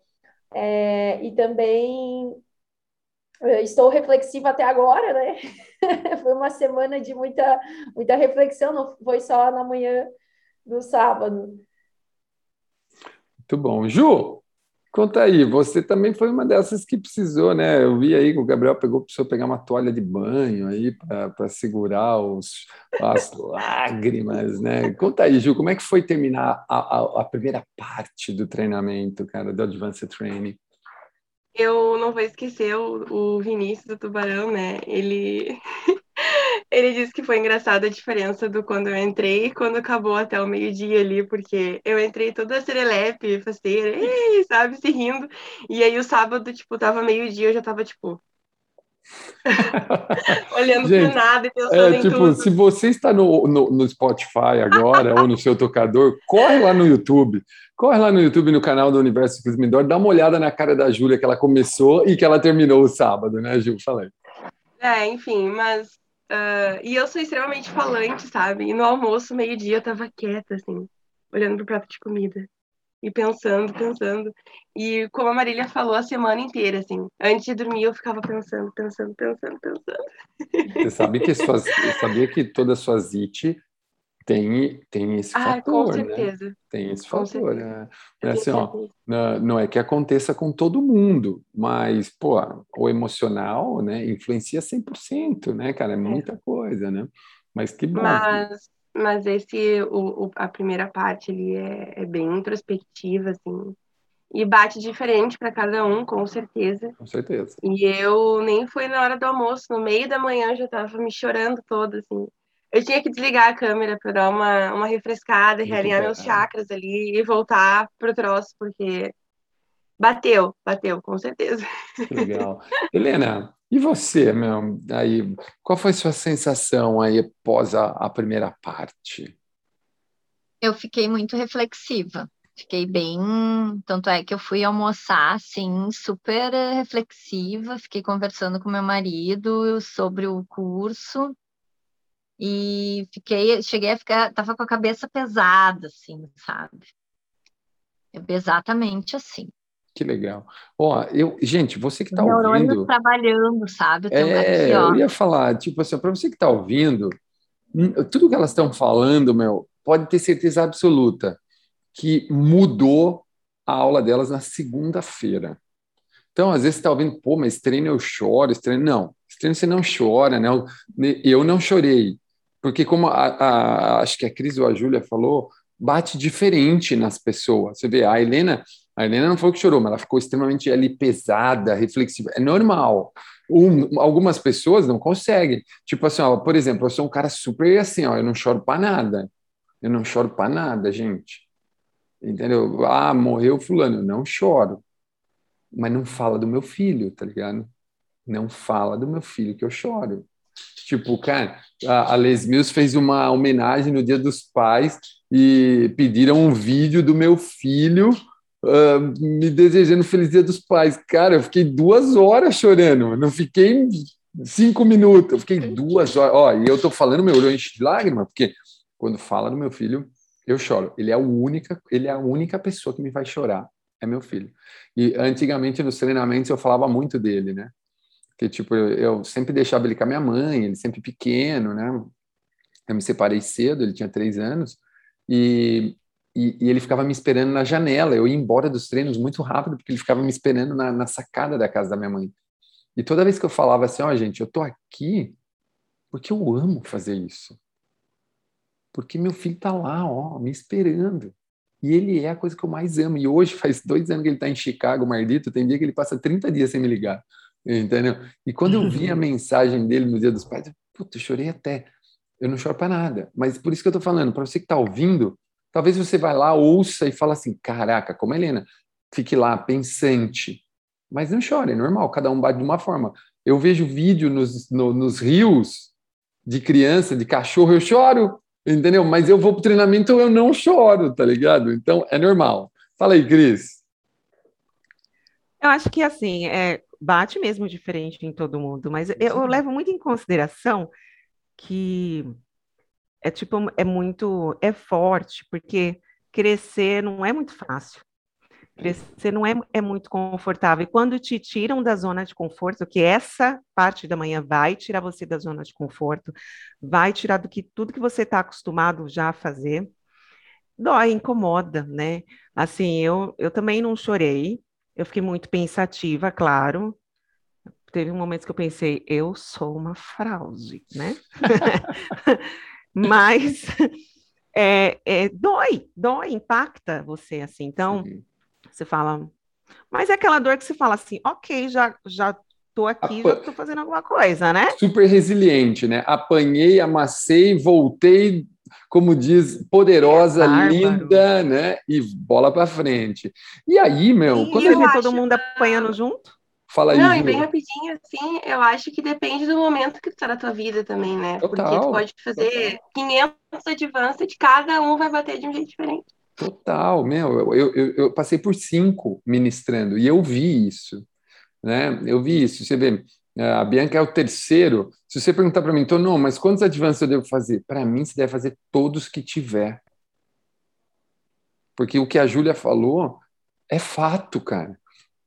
É, e também estou reflexiva até agora, né? [LAUGHS] foi uma semana de muita, muita reflexão, não foi só na manhã do sábado. Muito bom. Ju, Conta aí, você também foi uma dessas que precisou, né? Eu vi aí que o Gabriel pegou, precisou pegar uma toalha de banho aí para segurar os, as lágrimas, né? Conta aí, Ju, como é que foi terminar a, a, a primeira parte do treinamento, cara, do Advanced Training? Eu não vou esquecer o, o Vinícius do Tubarão, né? Ele Ele disse que foi engraçada a diferença do quando eu entrei e quando acabou até o meio-dia ali, porque eu entrei toda serelepe, faceira, sabe, se rindo. E aí o sábado, tipo, tava meio-dia, eu já tava, tipo, [LAUGHS] Olhando para nada e pensando é, em tipo, tudo. Se você está no, no, no Spotify agora ou no seu tocador, corre lá no YouTube. Corre lá no YouTube, no canal do Universo Clismidor, dá uma olhada na cara da Júlia que ela começou e que ela terminou o sábado, né, Gil? Falei. É, enfim, mas Uh, e eu sou extremamente falante, sabe? E no almoço, meio-dia, eu tava quieta, assim, olhando pro prato de comida. E pensando, pensando. E como a Marília falou a semana inteira, assim, antes de dormir eu ficava pensando, pensando, pensando, pensando. Você sabe que suas, [LAUGHS] sabia que toda sua zite tem, tem esse ah, fator, com né? certeza. Né? Tem esse com fator. Né? Assim, ó, não é que aconteça com todo mundo, mas, pô, o emocional, né, influencia 100%, né, cara? É, é muita coisa, né? Mas que bom. Mas, mas esse, o, o, a primeira parte ali é, é bem introspectiva, assim, E bate diferente para cada um, com certeza. Com certeza. E eu nem fui na hora do almoço, no meio da manhã eu já estava me chorando toda, assim. Eu tinha que desligar a câmera para dar uma, uma refrescada, realinhar meus chakras ali e voltar pro troço, porque bateu, bateu, com certeza. Que legal. Helena, e você, meu, aí, qual foi sua sensação aí após a, a primeira parte? Eu fiquei muito reflexiva. Fiquei bem. Tanto é que eu fui almoçar, assim, super reflexiva. Fiquei conversando com meu marido sobre o curso. E fiquei, cheguei a ficar, tava com a cabeça pesada, assim, sabe? Exatamente assim. Que legal. Ó, eu, gente, você que está ouvindo. trabalhando, sabe? Eu, é, aqui, eu ia falar, tipo assim, para você que está ouvindo, tudo que elas estão falando, meu, pode ter certeza absoluta que mudou a aula delas na segunda-feira. Então, às vezes você está ouvindo, pô, mas treino eu choro, esse treino. Não, esse treino você não chora, né? Eu não chorei. Porque, como a, a, acho que a Cris ou a Júlia falou, bate diferente nas pessoas. Você vê, a Helena, a Helena não foi que chorou, mas ela ficou extremamente ali pesada, reflexiva. É normal. Um, algumas pessoas não conseguem. Tipo assim, ó, por exemplo, eu sou um cara super assim, ó, eu não choro para nada. Eu não choro para nada, gente. Entendeu? Ah, morreu fulano, eu não choro. Mas não fala do meu filho, tá ligado? Não fala do meu filho que eu choro. Tipo, cara, a Les Mills fez uma homenagem no Dia dos Pais e pediram um vídeo do meu filho uh, me desejando Feliz Dia dos Pais. Cara, eu fiquei duas horas chorando, não fiquei cinco minutos, eu fiquei duas horas. Ó, e eu tô falando, meu olho enche de lágrima, porque quando fala do meu filho, eu choro. Ele é a única, ele é a única pessoa que me faz chorar, é meu filho. E antigamente nos treinamentos eu falava muito dele, né? Que tipo, eu, sempre deixava ele com a minha mãe, ele sempre pequeno, né? Eu me separei cedo, ele tinha três anos, e, e, e, ele ficava me esperando na janela. Eu ia embora dos treinos muito rápido, porque ele ficava me esperando na, na sacada da casa da minha mãe. E toda vez que eu falava assim, ó, oh, gente, eu tô aqui porque eu amo fazer isso. Porque meu filho está lá, ó, me esperando. E ele é a coisa que eu mais amo. E hoje [LAUGHS] faz dois anos que ele está em Chicago, Mardito, tem dia que ele passa 30 dias sem me ligar. Entendeu? E quando eu vi a mensagem dele no Dia dos Pais, eu, puta, eu chorei até. Eu não choro para nada. Mas por isso que eu estou falando, para você que está ouvindo, talvez você vá lá, ouça e fala assim, caraca, como a Helena, fique lá, pensante. Mas não chore, é normal, cada um bate de uma forma. Eu vejo vídeo nos, no, nos rios de criança, de cachorro, eu choro entendeu? Mas eu vou para o treinamento, eu não choro, tá ligado? Então é normal. Fala aí, Cris. Eu acho que assim, é, bate mesmo diferente em todo mundo, mas eu, eu levo muito em consideração que é tipo, é muito, é forte, porque crescer não é muito fácil. Crescer não é, é muito confortável. E quando te tiram da zona de conforto, que essa parte da manhã vai tirar você da zona de conforto, vai tirar do que tudo que você está acostumado já a fazer, dói, incomoda, né? Assim, eu, eu também não chorei, eu fiquei muito pensativa, claro. Teve um momento que eu pensei, eu sou uma fraude, né? [LAUGHS] [LAUGHS] Mas é, é, dói, dói, impacta você assim. Então, Sim. Você fala. Mas é aquela dor que você fala assim, ok, já, já tô aqui, Apa... já tô fazendo alguma coisa, né? Super resiliente, né? Apanhei, amassei, voltei, como diz, poderosa, é linda, né? E bola para frente. E aí, meu, e quando ele acho... todo mundo apanhando junto? Fala aí. Não, e bem rapidinho, assim, eu acho que depende do momento que tu tá na tua vida também, né? Total. Porque tu pode fazer 500 advances, cada um vai bater de um jeito diferente. Total, meu, eu, eu, eu, passei por cinco ministrando e eu vi isso, né? Eu vi isso. Você vê, a Bianca é o terceiro. Se você perguntar para mim, então, não, mas quantos advances eu devo fazer? Para mim, você deve fazer todos que tiver. Porque o que a Júlia falou é fato, cara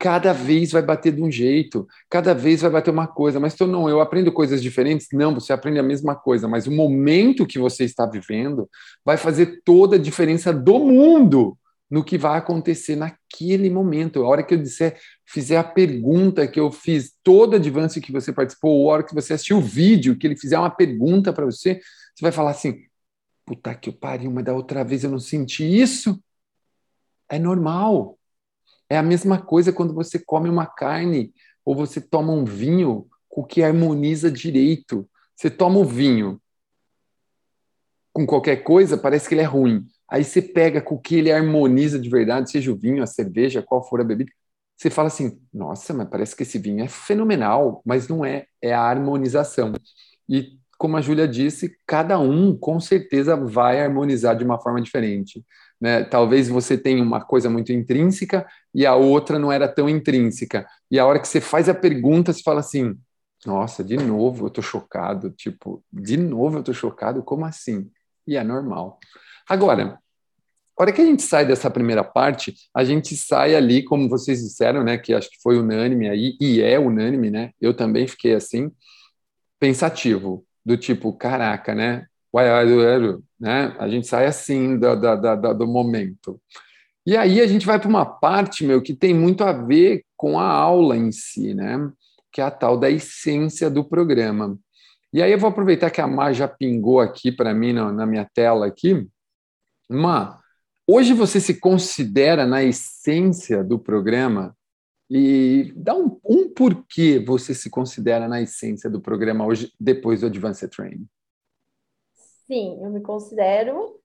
cada vez vai bater de um jeito, cada vez vai bater uma coisa, mas então não, eu aprendo coisas diferentes? Não, você aprende a mesma coisa, mas o momento que você está vivendo vai fazer toda a diferença do mundo no que vai acontecer naquele momento. A hora que eu disser, fizer a pergunta que eu fiz, toda a advance que você participou, a hora que você assistiu o vídeo, que ele fizer uma pergunta para você, você vai falar assim: puta que pariu, mas da outra vez eu não senti isso. É normal É a mesma coisa quando você come uma carne ou você toma um vinho com que harmoniza direito. Você toma o vinho com qualquer coisa, parece que ele é ruim. Aí você pega com o que ele harmoniza de verdade, seja o vinho, a cerveja, qual for a bebida, você fala assim: nossa, mas parece que esse vinho é fenomenal, mas não é, é a harmonização. E como a Júlia disse, cada um com certeza vai harmonizar de uma forma diferente. Né? Talvez você tenha uma coisa muito intrínseca e a outra não era tão intrínseca. E a hora que você faz a pergunta, você fala assim: nossa, de novo eu tô chocado. Tipo, de novo eu tô chocado? Como assim? E é normal. Agora, a hora que a gente sai dessa primeira parte, a gente sai ali, como vocês disseram, né, que acho que foi unânime aí, e é unânime, né? Eu também fiquei assim, pensativo, do tipo, caraca, né? né? A gente sai assim do, do, do, do momento. E aí a gente vai para uma parte, meu, que tem muito a ver com a aula em si, né? Que é a tal da essência do programa. E aí eu vou aproveitar que a Mar já pingou aqui para mim na, na minha tela aqui. Mar, Hoje você se considera na essência do programa e dá um, um porquê você se considera na essência do programa hoje, depois do Advanced Training. Sim, eu me considero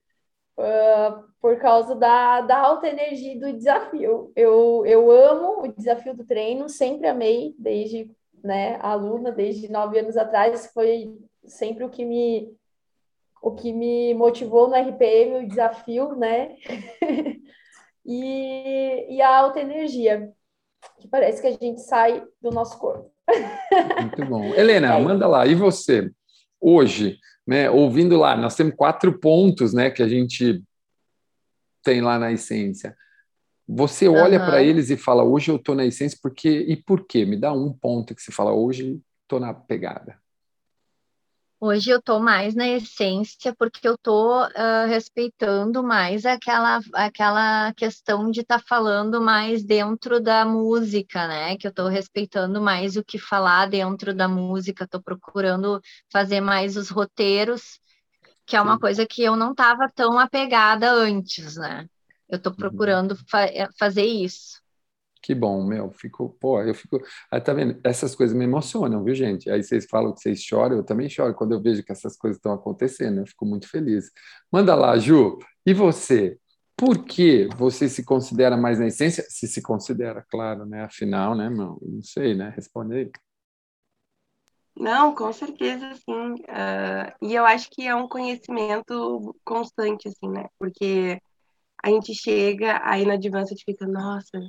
uh, por causa da, da alta energia do desafio. Eu, eu amo o desafio do treino, sempre amei, desde né, aluna, desde nove anos atrás, foi sempre o que me o que me motivou no RPM, o desafio, né? [LAUGHS] e, e a alta energia, que parece que a gente sai do nosso corpo. Muito bom. Helena, [LAUGHS] é. manda lá. E você, hoje, né, ouvindo lá, nós temos quatro pontos né, que a gente tem lá na essência. Você olha uhum. para eles e fala, hoje eu estou na essência, porque e por quê? Me dá um ponto que você fala, hoje estou na pegada. Hoje eu estou mais na essência porque eu estou uh, respeitando mais aquela, aquela questão de estar tá falando mais dentro da música, né? Que eu estou respeitando mais o que falar dentro da música, estou procurando fazer mais os roteiros, que é uma Sim. coisa que eu não estava tão apegada antes, né? Eu estou uhum. procurando fa fazer isso. Que bom, meu, fico, pô, eu fico, aí tá vendo, essas coisas me emocionam, viu, gente? Aí vocês falam que vocês choram, eu também choro quando eu vejo que essas coisas estão acontecendo, eu fico muito feliz. Manda lá, Ju, e você? Por que você se considera mais na essência? Se se considera, claro, né? Afinal, né, meu, não sei, né? Responde aí. Não, com certeza, sim. Uh, e eu acho que é um conhecimento constante, assim, né? Porque a gente chega aí na Advanced fica, nossa,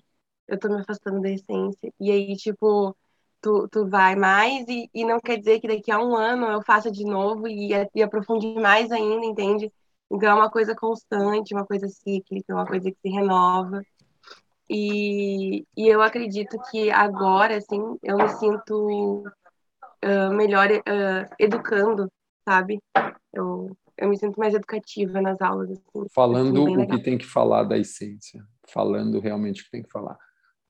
eu tô me afastando da essência. E aí, tipo, tu, tu vai mais e, e não quer dizer que daqui a um ano eu faça de novo e, e aprofunde mais ainda, entende? Então é uma coisa constante, uma coisa cíclica, uma coisa que se renova. E, e eu acredito que agora, assim, eu me sinto uh, melhor uh, educando, sabe? Eu, eu me sinto mais educativa nas aulas. Assim, Falando assim, o que tem que falar da essência. Falando realmente o que tem que falar.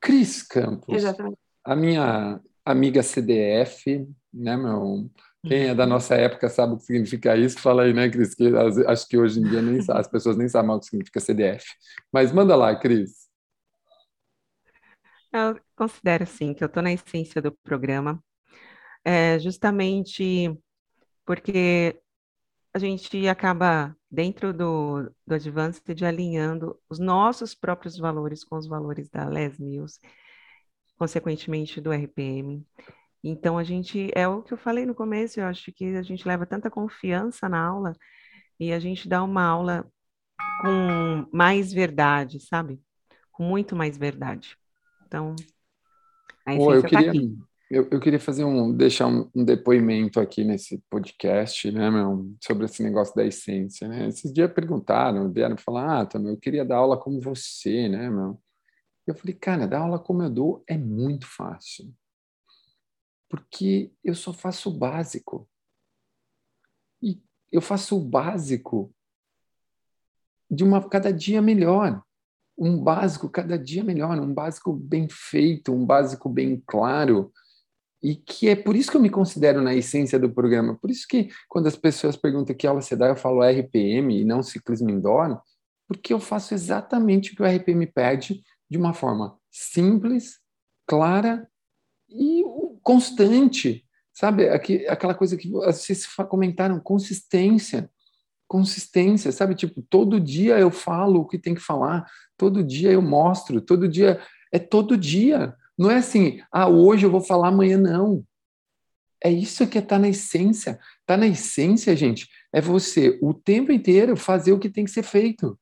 Cris Campos, Exatamente. a minha amiga CDF, né, meu? Quem é da uhum. nossa época sabe o que significa isso. Fala aí, né, Cris? Que acho que hoje em dia nem, as pessoas nem sabem o que significa CDF. Mas manda lá, Cris. Eu considero, sim, que eu estou na essência do programa, é, justamente porque a gente acaba, dentro do, do Advanced, alinhando os nossos próprios valores com os valores da Les Mills, consequentemente do RPM. Então, a gente, é o que eu falei no começo, eu acho que a gente leva tanta confiança na aula e a gente dá uma aula com mais verdade, sabe? Com muito mais verdade. Então, a essência oh, eu tá aqui. Eu, eu queria fazer um, deixar um, um, depoimento aqui nesse podcast, né, meu, sobre esse negócio da essência, né? Esses dias perguntaram, vieram falar, ah, eu queria dar aula como você, né, meu? Eu falei, cara, dar aula como eu dou é muito fácil, porque eu só faço o básico. E eu faço o básico de uma cada dia melhor um básico cada dia melhor, um básico bem feito, um básico bem claro, e que é por isso que eu me considero na essência do programa. Por isso que quando as pessoas perguntam que aula você dá, eu falo RPM e não ciclismo indoor, porque eu faço exatamente o que o RPM pede de uma forma simples, clara e constante, sabe? Aquela coisa que vocês comentaram, consistência. Consistência, sabe? Tipo, todo dia eu falo o que tem que falar, todo dia eu mostro, todo dia. É todo dia. Não é assim, ah, hoje eu vou falar, amanhã não. É isso que está na essência. Está na essência, gente. É você o tempo inteiro fazer o que tem que ser feito.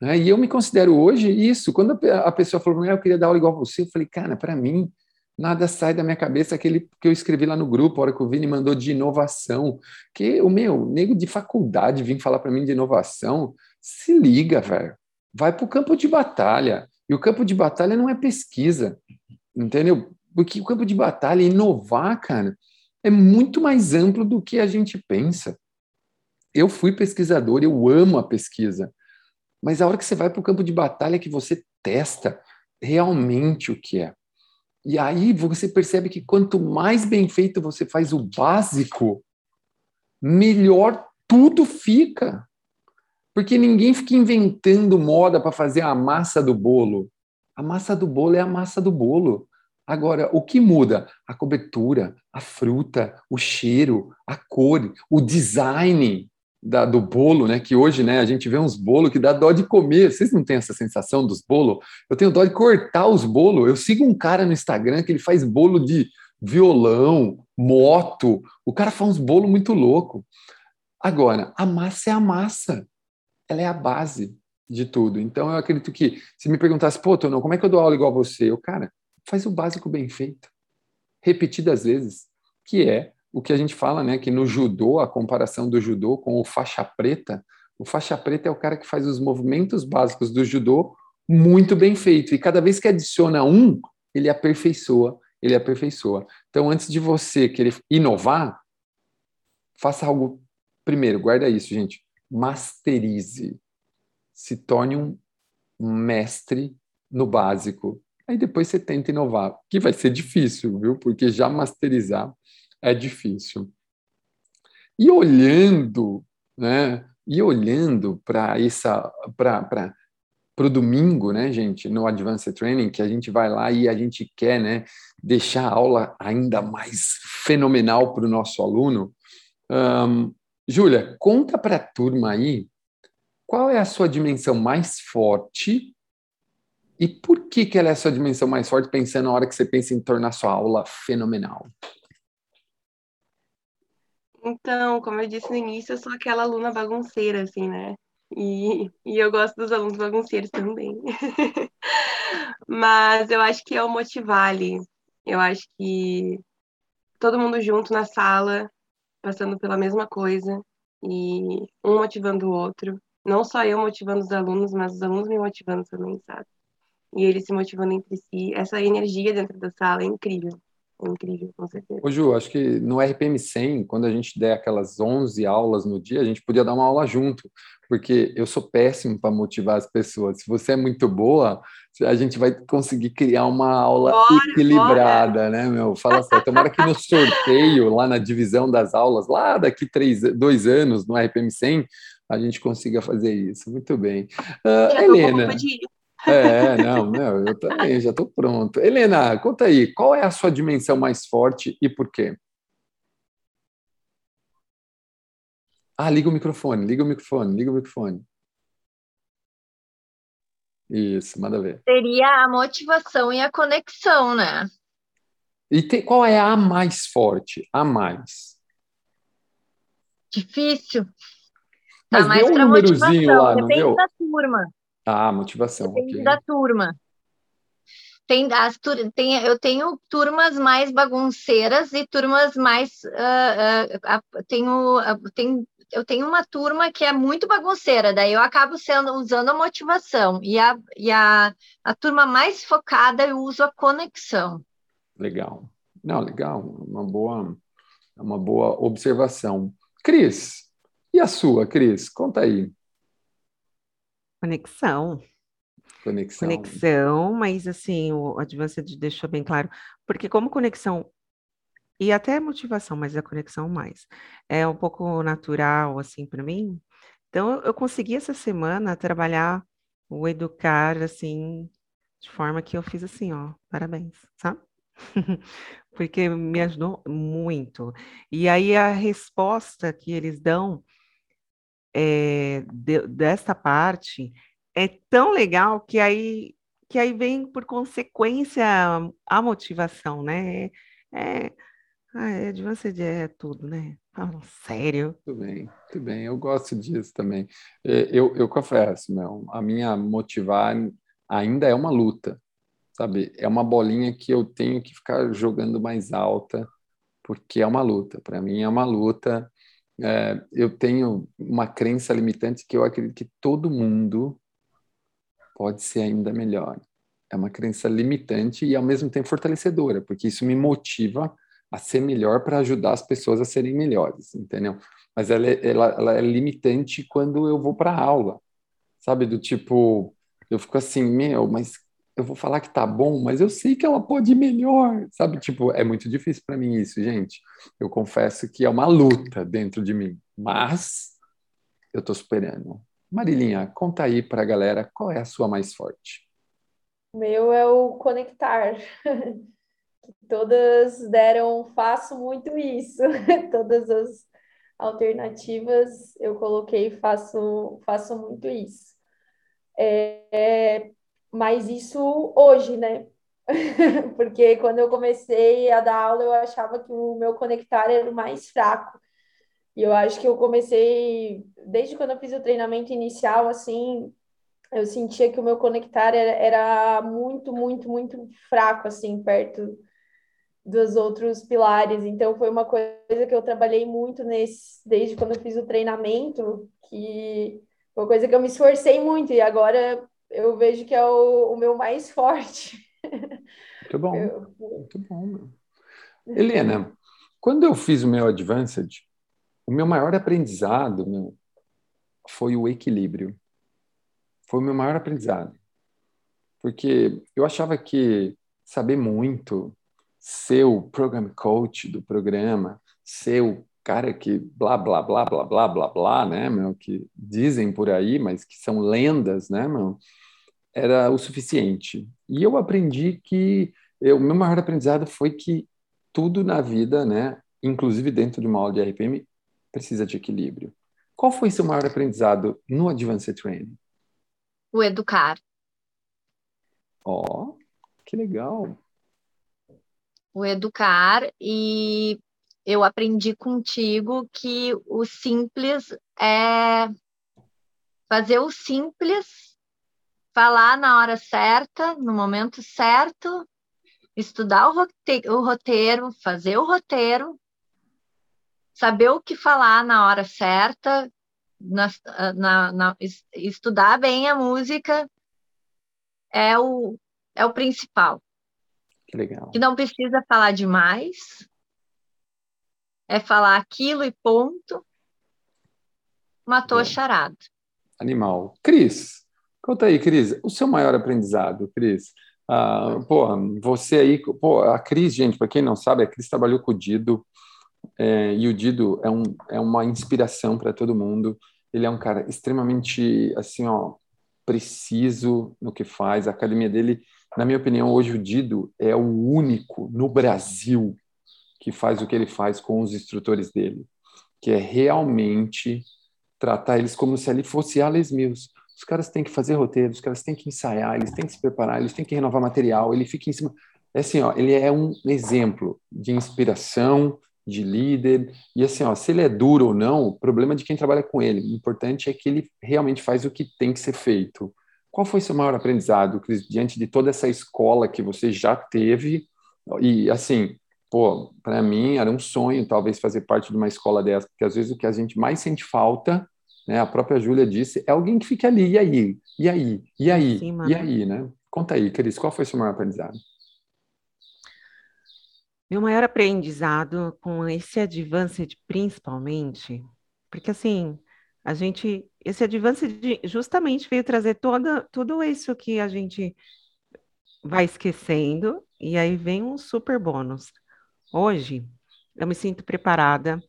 Né? E eu me considero hoje isso. Quando a pessoa falou, eu queria dar aula igual você, eu falei, cara, para mim, nada sai da minha cabeça aquele que eu escrevi lá no grupo, a hora que o Vini mandou de inovação. Que o meu, nego de faculdade vim falar para mim de inovação. Se liga, velho. Vai para o campo de batalha. E o campo de batalha não é pesquisa, entendeu? Porque o campo de batalha, inovar, cara, é muito mais amplo do que a gente pensa. Eu fui pesquisador, eu amo a pesquisa, mas a hora que você vai para o campo de batalha é que você testa realmente o que é. E aí você percebe que quanto mais bem feito você faz o básico, melhor tudo fica. Porque ninguém fica inventando moda para fazer a massa do bolo. A massa do bolo é a massa do bolo. Agora, o que muda? A cobertura, a fruta, o cheiro, a cor, o design da, do bolo, né? Que hoje, né, a gente vê uns bolos que dá dó de comer. Vocês não têm essa sensação dos bolos? Eu tenho dó de cortar os bolos. Eu sigo um cara no Instagram que ele faz bolo de violão, moto. O cara faz uns bolos muito louco. Agora, a massa é a massa. Ela é a base de tudo. Então, eu acredito que se me perguntasse, pô, Tono, como é que eu dou aula igual a você? Eu, cara, faz o básico bem feito, repetidas vezes, que é o que a gente fala, né, que no judô, a comparação do judô com o faixa preta, o faixa preta é o cara que faz os movimentos básicos do judô muito bem feito, e cada vez que adiciona um, ele aperfeiçoa, ele aperfeiçoa. Então, antes de você querer inovar, faça algo primeiro, guarda isso, gente, masterize, se torne um mestre no básico, Aí depois você tenta inovar, que vai ser difícil, viu? Porque já masterizar é difícil. E olhando, né? E olhando para essa para para o domingo, né, gente, no Advanced Training, que a gente vai lá e a gente quer, né, deixar a aula ainda mais fenomenal para o nosso aluno. Um, Júlia, conta para a turma aí qual é a sua dimensão mais forte e por que, que ela é a sua dimensão mais forte, pensando na hora que você pensa em tornar sua aula fenomenal? Então, como eu disse no início, eu sou aquela aluna bagunceira, assim, né? E, e eu gosto dos alunos bagunceiros também. [LAUGHS] Mas eu acho que é o Motivale. Eu acho que todo mundo junto na sala, passando pela mesma coisa, e um motivando o outro. Não só eu motivando os alunos, mas os alunos me motivando também, sabe? e eles se motivando entre si. Essa energia dentro da sala é incrível. É incrível, com certeza. Ô Ju, acho que no RPM 100, quando a gente der aquelas 11 aulas no dia, a gente podia dar uma aula junto, porque eu sou péssimo para motivar as pessoas. Se você é muito boa, a gente vai conseguir criar uma aula bora, equilibrada, bora. né, meu? Fala sério. Tomara que no [LAUGHS] sorteio, lá na divisão das aulas, lá daqui três, dois anos, no RPM 100, a gente consiga fazer isso. Muito bem. Uh, Helena. É, [LAUGHS] não, não, eu também já estou pronto. Helena, conta aí, qual é a sua dimensão mais forte e por quê? Ah, liga o microfone, liga o microfone, liga o microfone. Isso, manda ver. Seria a motivação e a conexão, né? E qual é a mais forte? A mais? Difícil. Tá Mas mais deu um númerozinho lá, não deu? da turma. Ah, motivação. Depende okay. da turma. Tem as, tem, eu tenho turmas mais bagunceiras e turmas mais. Uh, uh, tenho, uh, tem, eu tenho uma turma que é muito bagunceira, daí eu acabo sendo, usando a motivação. E a, e a, a turma mais focada eu uso a conexão. Legal. Não, legal. Uma boa, uma boa observação. Cris, e a sua, Cris? Conta aí. Conexão. Conexão. Conexão, mas assim, o Advanced deixou bem claro, porque como conexão e até motivação, mas a conexão mais, é um pouco natural, assim, para mim. Então, eu consegui essa semana trabalhar o educar, assim, De forma que eu fiz assim, ó, parabéns, sabe? [LAUGHS] Porque me ajudou muito. E aí a resposta que eles dão é, de, dessa parte é tão legal que aí que aí vem por consequência a motivação, né? É, é, de você é tudo, né? Fala sério. Tudo bem, tudo bem. Eu gosto disso também. É, eu, eu confesso, meu, a minha motivar ainda é uma luta, sabe? É uma bolinha que eu tenho que ficar jogando mais alta, porque é uma luta. Para mim é uma luta. É, eu tenho uma crença limitante que eu acredito que todo mundo pode ser ainda melhor. É uma crença limitante e ao mesmo tempo fortalecedora, porque isso me motiva a ser melhor para ajudar as pessoas a serem melhores, entendeu? Mas ela é, ela, ela é limitante quando eu vou para aula, sabe? Do tipo, eu fico assim, meu, mas eu vou falar que tá bom, mas eu sei que ela pode ir melhor, sabe? Tipo, é muito difícil para mim isso, gente. Eu confesso que é uma luta dentro de mim, mas eu tô superando. Marilinha, conta aí para a galera qual é a sua mais forte. Meu é o conectar. [LAUGHS] Todas deram, faço muito isso. [LAUGHS] Todas as alternativas eu coloquei, faço, faço muito isso. É, é, mas isso hoje, né? [LAUGHS] Porque quando eu comecei a dar aula, eu achava que o meu conectar era o mais fraco. E eu acho que eu comecei, desde quando eu fiz o treinamento inicial, assim, eu sentia que o meu conectar era, era muito, muito, muito fraco, assim, perto dos outros pilares. Então, foi uma coisa que eu trabalhei muito nesse, desde quando eu fiz o treinamento, que foi uma coisa que eu me esforcei muito, e agora eu vejo que é o, o meu mais forte. [LAUGHS] Muito bom, eu... muito bom. Meu. Helena, [LAUGHS] quando eu fiz o meu Advanced, o meu maior aprendizado meu, foi o equilíbrio. Foi o meu maior aprendizado. Porque eu achava que saber muito, ser o program coach do programa, ser o cara que blá, blá, blá, blá, blá, blá, blá, né, meu, que dizem por aí, mas que são lendas, né, meu, era o suficiente. E eu aprendi que, o meu maior aprendizado foi que tudo na vida, né, inclusive dentro de uma aula de RPM, precisa de equilíbrio. Qual foi seu maior aprendizado no Advanced Training? O educar. Ó, oh, que legal. O educar e eu aprendi contigo que o simples é fazer o simples, falar na hora certa, no momento certo, estudar o roteiro, fazer o roteiro saber o que falar na hora certa, na, na, na, estudar bem a música é o, é o principal. Que legal. Que não precisa falar demais, é falar aquilo e ponto. Matou a charada. Animal. Cris, conta aí, Cris, o seu maior aprendizado, Cris. Ah, pô, você aí, pô, a Cris, gente, para quem não sabe, a Cris trabalhou com o Dido, é, e o Dido é, um, é uma inspiração para todo mundo. Ele é um cara extremamente, assim, ó, preciso no que faz. A academia dele, na minha opinião, hoje o Dido é o único no Brasil que faz o que ele faz com os instrutores dele, que é realmente tratar eles como se ali fosse Alex Mills. Os caras têm que fazer roteiro, os caras têm que ensaiar, eles têm que se preparar, eles têm que renovar material, ele fica em cima. É assim, ó, ele é um exemplo de inspiração, de líder. E assim, ó, se ele é duro ou não, o problema é de quem trabalha com ele. O importante é que ele realmente faz o que tem que ser feito. Qual foi seu maior aprendizado, Cris, diante de toda essa escola que você já teve? E assim, pô, para mim era um sonho talvez fazer parte de uma escola dessa, porque às vezes o que a gente mais sente falta, né, a própria Júlia disse, é alguém que fique ali, e aí? E aí? E aí? Sim, e aí, né? Conta aí, Cris, qual foi seu maior aprendizado? Meu maior aprendizado com esse Advanced, principalmente, porque assim, a gente, esse Advanced justamente veio trazer toda, tudo isso que a gente vai esquecendo, e aí vem um super bônus. Hoje, eu me sinto preparada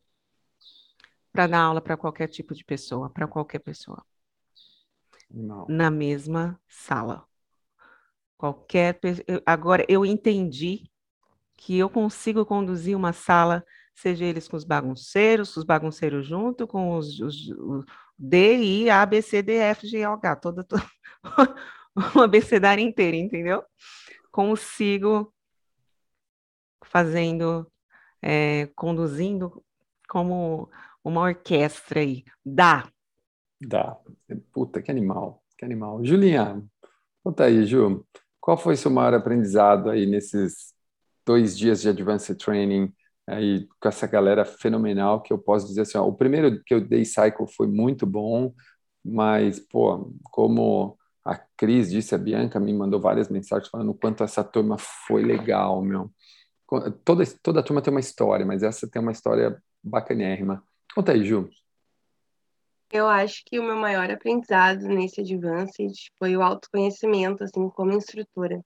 para dar aula para qualquer tipo de pessoa, para qualquer pessoa. Não. Na mesma sala. Qualquer agora eu entendi que eu consigo conduzir uma sala, seja eles com os bagunceiros, os bagunceiros junto com os, os, os D, I, A, B, C, D, F, G, H, toda, toda [LAUGHS] uma abecedária inteira, entendeu? Consigo fazendo, é, conduzindo como uma orquestra aí. Dá. Dá. Puta, que animal, que animal. Julinha, conta aí, Ju, qual foi seu maior aprendizado aí nesses dois dias de Advanced Training aí com essa galera fenomenal que eu posso dizer assim, ó, o primeiro que eu dei Cycle foi muito bom, mas, pô, como a Cris disse, a Bianca me mandou várias mensagens falando o quanto essa turma foi legal, meu. Toda, toda turma tem uma história, mas essa tem uma história bacanérrima. Conta aí, Ju. Eu acho que o meu maior aprendizado nesse Advanced foi o autoconhecimento, assim, como instrutora.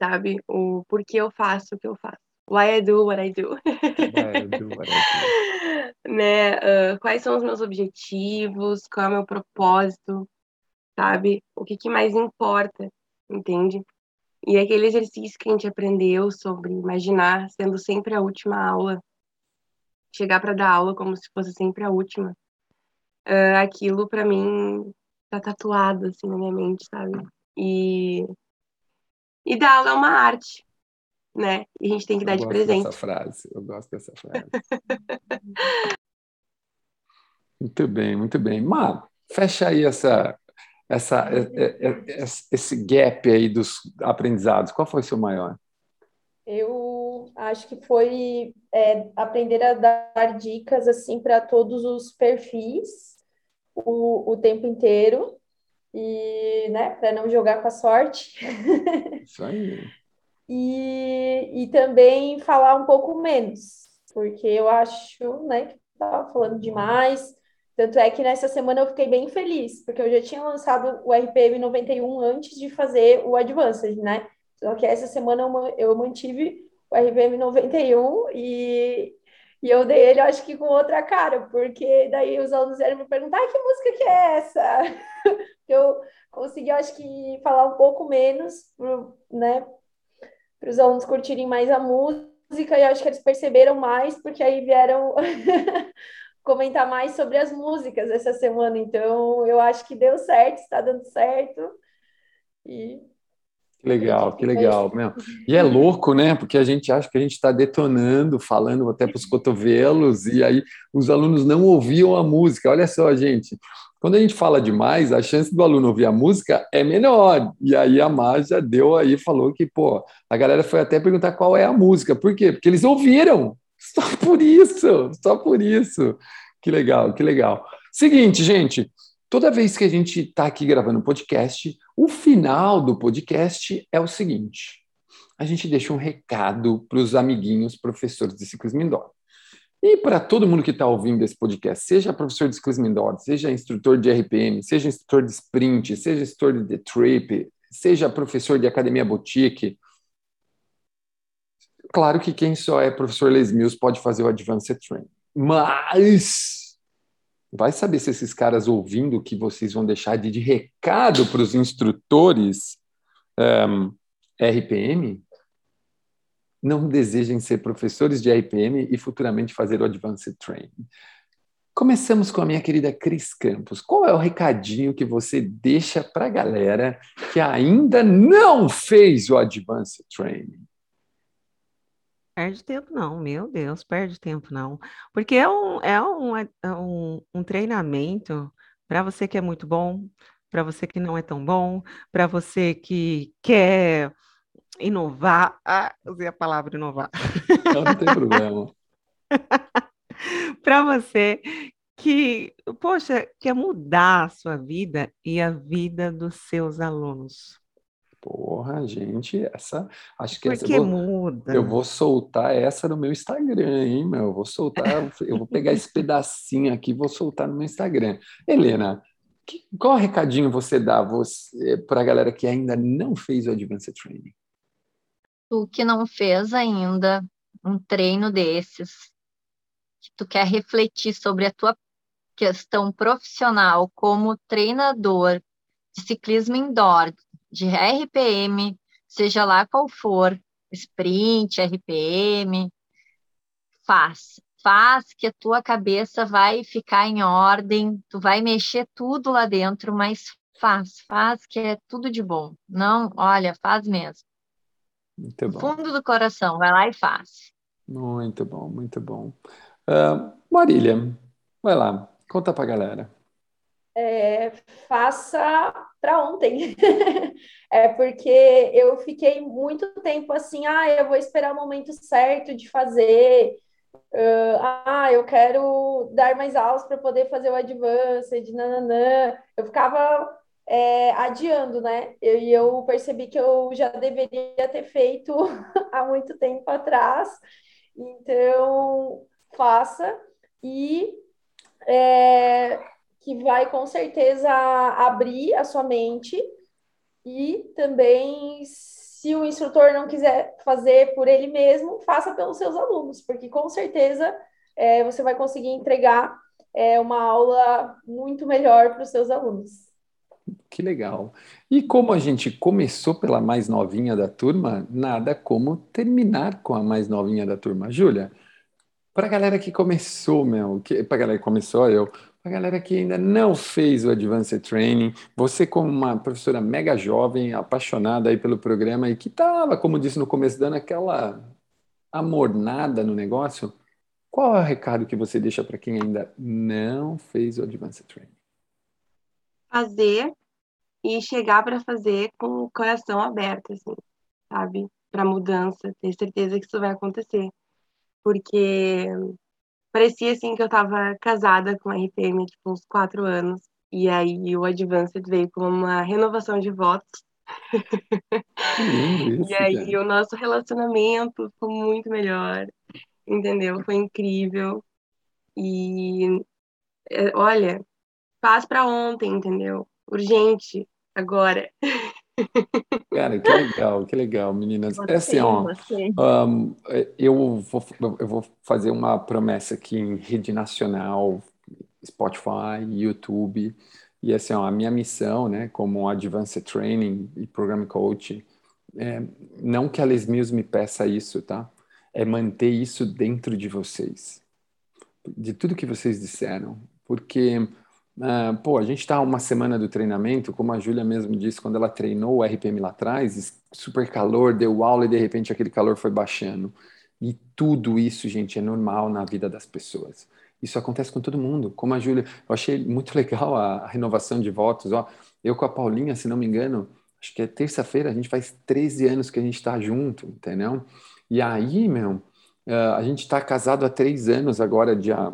Sabe? O porquê eu faço o que eu faço. Why I do what I do. Why I do what I do. [LAUGHS] né? Uh, quais são os meus objetivos? Qual é o meu propósito? Sabe? O que, que mais importa? Entende? E aquele exercício que a gente aprendeu sobre imaginar sendo sempre a última aula, chegar para dar aula como se fosse sempre a última, uh, aquilo para mim tá tatuado assim na minha mente, sabe? E e dar aula é uma arte, né? E a gente tem que dar eu de presente. Dessa frase, eu gosto dessa frase. [LAUGHS] muito bem, muito bem. Má, fecha aí essa essa, é, é, é, esse gap aí dos aprendizados? Qual foi o seu maior? Eu acho que foi é, aprender a dar dicas assim para todos os perfis o, o tempo inteiro e né, para não jogar com a sorte. Isso aí. [LAUGHS] e, e também falar um pouco menos, porque eu acho né, que estava falando demais tanto é que nessa semana eu fiquei bem feliz, porque eu já tinha lançado o RPM 91 antes de fazer o Advanced, né? Só que essa semana eu mantive o RPM 91 e, e eu dei ele, acho que com outra cara, porque daí os alunos vieram me perguntar: ah, que música que é essa? [LAUGHS] eu consegui, acho que, falar um pouco menos, né, para os alunos curtirem mais a música, e acho que eles perceberam mais, porque aí vieram [LAUGHS] comentar mais sobre as músicas essa semana. Então, eu acho que deu certo, está dando certo. E que legal, que legal. Meu. E é louco, né? Porque a gente acha que a gente está detonando, falando até para os cotovelos, e aí os alunos não ouviam a música. Olha só, gente. Quando a gente fala demais, a chance do aluno ouvir a música é menor. E aí a Mar já deu aí, falou que, pô, a galera foi até perguntar qual é a música. Por quê? Porque eles ouviram. [LAUGHS] Só por isso, só por isso. Que legal, que legal. Seguinte, gente, toda vez que a gente está aqui gravando um podcast, o final do podcast é o seguinte: a gente deixa um recado para os amiguinhos professores de ciclismo indoor. E para todo mundo que está ouvindo esse podcast, seja professor de indoor, seja instrutor de RPM, seja instrutor de sprint, seja instrutor de The Trip, seja professor de academia boutique, Claro que quem só é professor Les Mills pode fazer o Advanced Training. Mas vai saber se esses caras ouvindo o que vocês vão deixar de, de recado para os instrutores um, RPM não desejem ser professores de RPM e futuramente fazer o Advanced Training. Começamos com a minha querida Cris Campos. Qual é o recadinho que você deixa para a galera que ainda não fez o Advanced Training? Perde tempo não, meu Deus, perde tempo não. Porque é um, é um, é um, um treinamento para você que é muito bom, para você que não é tão bom, para você que quer inovar. Ah, usei a palavra inovar. Não, não tem problema. [LAUGHS] para você que, poxa, quer mudar a sua vida e a vida dos seus alunos. Porra, gente, essa. Acho que Por essa. Eu vou, muda? eu vou soltar essa no meu Instagram, hein, meu? Eu vou soltar, eu vou pegar esse pedacinho aqui e vou soltar no meu Instagram. Helena, que, qual recadinho você dá para a galera que ainda não fez o Advanced Training? Tu que não fez ainda um treino desses, que tu quer refletir sobre a tua questão profissional como treinador de ciclismo indoor, de RPM, seja lá qual for, sprint, RPM, faz. Faz que a tua cabeça vai ficar em ordem, tu vai mexer tudo lá dentro, mas faz, faz que é tudo de bom. Não, olha, faz mesmo. Muito bom. Fundo do coração, vai lá e faz. Muito bom, muito bom. Uh, Marília, vai lá, conta pra galera. É, faça para ontem. [LAUGHS] é porque eu fiquei muito tempo assim, ah, eu vou esperar o momento certo de fazer. Uh, ah, eu quero dar mais aulas para poder fazer o advanced, nananã. Eu ficava é, adiando, né? E eu, eu percebi que eu já deveria ter feito [LAUGHS] há muito tempo atrás. Então, faça e é, que vai com certeza abrir a sua mente e também se o instrutor não quiser fazer por ele mesmo, faça pelos seus alunos, porque com certeza é, você vai conseguir entregar é, uma aula muito melhor para os seus alunos. Que legal. E como a gente começou pela mais novinha da turma, nada como terminar com a mais novinha da turma. Júlia, para a galera que começou, meu, para a galera que começou, eu, para a galera que ainda não fez o Advanced Training, você como uma professora mega jovem, apaixonada aí pelo programa e que estava, como disse no começo, dando aquela amornada no negócio, qual é o recado que você deixa para quem ainda não fez o Advanced Training? Fazer e chegar para fazer com o coração aberto, assim, sabe? Para mudança, ter certeza que isso vai acontecer. Porque parecia, assim, que eu estava casada com a RPM, tipo, uns quatro anos. E aí o Advanced veio como uma renovação de votos. [LAUGHS] Isso, e aí cara. o nosso relacionamento ficou muito melhor, entendeu? Foi incrível. E é, olha, faz para ontem, entendeu? Urgente agora. Cara, que legal, que legal, meninas. Você, é assim, ó, um, eu, vou, eu vou fazer uma promessa aqui em rede nacional, Spotify, YouTube, e assim, ó, a minha missão, né, como Advanced Training e Program Coach, é, não que a Les Mills me peça isso, tá? É manter isso dentro de vocês, de tudo que vocês disseram, porque Uh, pô, a gente está uma semana do treinamento, como a Júlia mesmo disse, quando ela treinou o RPM lá atrás, super calor, deu aula e de repente aquele calor foi baixando. E tudo isso, gente, é normal na vida das pessoas. Isso acontece com todo mundo. Como a Júlia, eu achei muito legal a, a renovação de votos. Ó, eu com a Paulinha, se não me engano, acho que é terça-feira, a gente faz 13 anos que a gente está junto, entendeu? E aí, meu, uh, a gente está casado há três anos agora, dia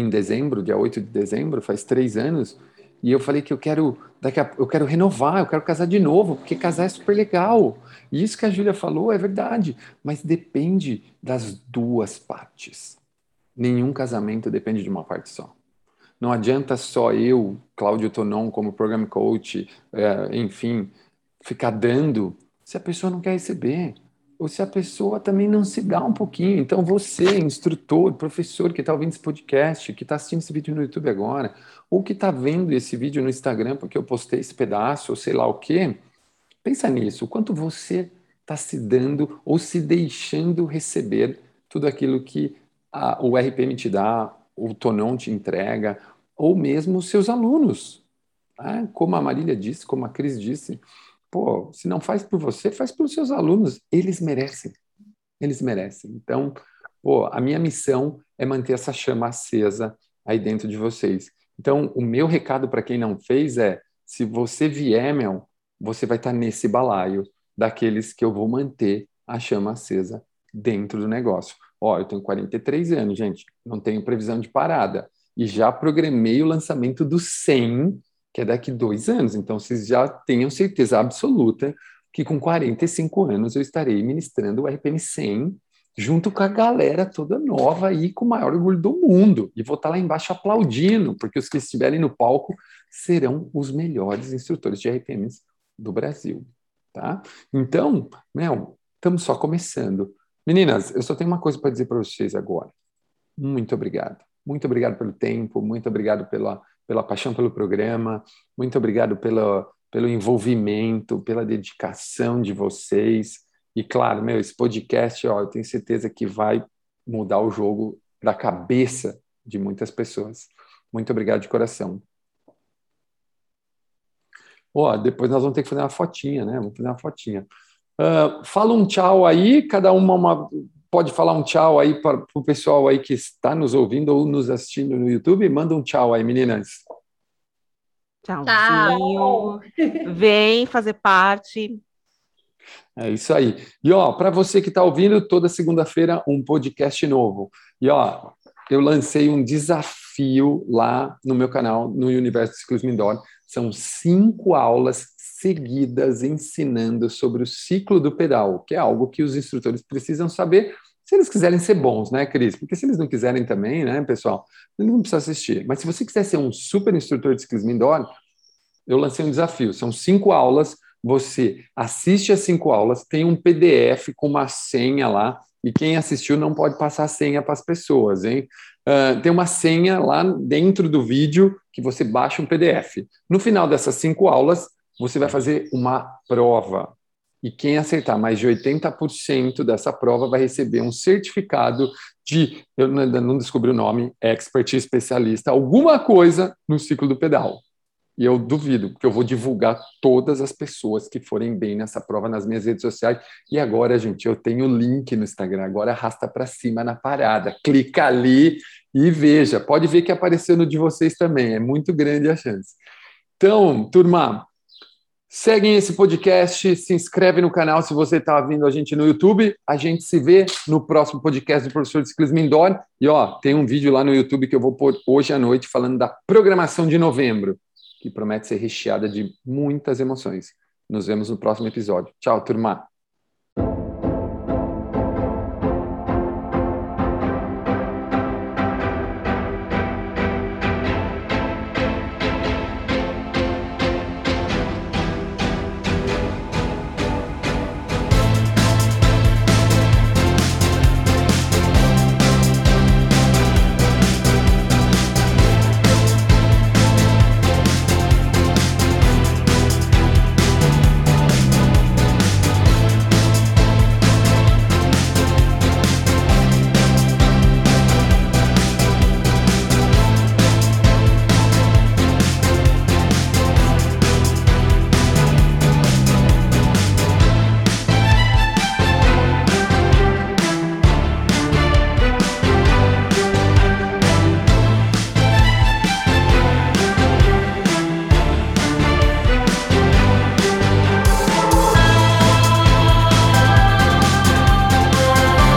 em dezembro, dia 8 de dezembro, faz três anos, e eu falei que eu quero, daqui a, eu quero renovar, eu quero casar de novo, porque casar é super legal. E isso que a Júlia falou é verdade, mas depende das duas partes. Nenhum casamento depende de uma parte só. Não adianta só eu, Cláudio Tonon, como program coach, é, enfim, ficar dando se a pessoa não quer receber ou se a pessoa também não se dá um pouquinho. Então, você, instrutor, professor que está ouvindo esse podcast, que está assistindo esse vídeo no YouTube agora, ou que está vendo esse vídeo no Instagram porque eu postei esse pedaço, ou sei lá o quê, pensa nisso. O quanto você está se dando ou se deixando receber tudo aquilo que a, o RPM te dá, o Tonon te entrega, ou mesmo os seus alunos. Né? Como a Marília disse, como a Cris disse, Pô, se não faz por você, faz pelos seus alunos. Eles merecem. Eles merecem. Então, pô, a minha missão é manter essa chama acesa aí dentro de vocês. Então, o meu recado para quem não fez é: se você vier, meu, você vai estar tá nesse balaio daqueles que eu vou manter a chama acesa dentro do negócio. Ó, eu tenho 43 anos, gente, não tenho previsão de parada. E já programei o lançamento do 100 que é daqui dois anos. Então, vocês já tenham certeza absoluta que com 45 anos eu estarei ministrando o RPM 100 junto com a galera toda nova e com o maior orgulho do mundo. E vou estar lá embaixo aplaudindo, porque os que estiverem no palco serão os melhores instrutores de RPMs do Brasil. Tá? Então, Mel, estamos só começando. Meninas, eu só tenho uma coisa para dizer para vocês agora. Muito obrigado. Muito obrigado pelo tempo, muito obrigado pela pela paixão pelo programa, muito obrigado pela, pelo envolvimento, pela dedicação de vocês. E claro, meu, esse podcast, ó, eu tenho certeza que vai mudar o jogo da cabeça de muitas pessoas. Muito obrigado de coração. Ó, depois nós vamos ter que fazer uma fotinha, né? Vamos fazer uma fotinha. Uh, fala um tchau aí, cada uma, uma pode falar um tchau aí para o pessoal aí que está nos ouvindo ou nos assistindo no YouTube. Manda um tchau aí, meninas. Tchauzinho. Tchau. Vem fazer parte. É isso aí. E ó, para você que está ouvindo, toda segunda-feira um podcast novo. E ó, eu lancei um desafio lá no meu canal, no Universo Exclusive Indoor. São cinco aulas seguidas ensinando sobre o ciclo do pedal, que é algo que os instrutores precisam saber se eles quiserem ser bons, né, Cris? Porque se eles não quiserem também, né, pessoal, não precisam assistir. Mas se você quiser ser um super instrutor de ciclismo indoor, eu lancei um desafio. São cinco aulas. Você assiste as cinco aulas, tem um PDF com uma senha lá, e quem assistiu não pode passar a senha para as pessoas, hein? Uh, tem uma senha lá dentro do vídeo que você baixa um PDF. No final dessas cinco aulas, você vai fazer uma prova. E quem acertar mais de 80% dessa prova vai receber um certificado de, eu não descobri o nome, expert especialista, alguma coisa no ciclo do pedal. E eu duvido, porque eu vou divulgar todas as pessoas que forem bem nessa prova nas minhas redes sociais. E agora, gente, eu tenho o link no Instagram. Agora arrasta para cima na parada. Clica ali e veja. Pode ver que apareceu no de vocês também. É muito grande a chance. Então, turma, Seguem esse podcast, se inscreve no canal se você está vindo a gente no YouTube. A gente se vê no próximo podcast do professor de ciclismo. E ó, tem um vídeo lá no YouTube que eu vou pôr hoje à noite falando da programação de novembro, que promete ser recheada de muitas emoções. Nos vemos no próximo episódio. Tchau, turma!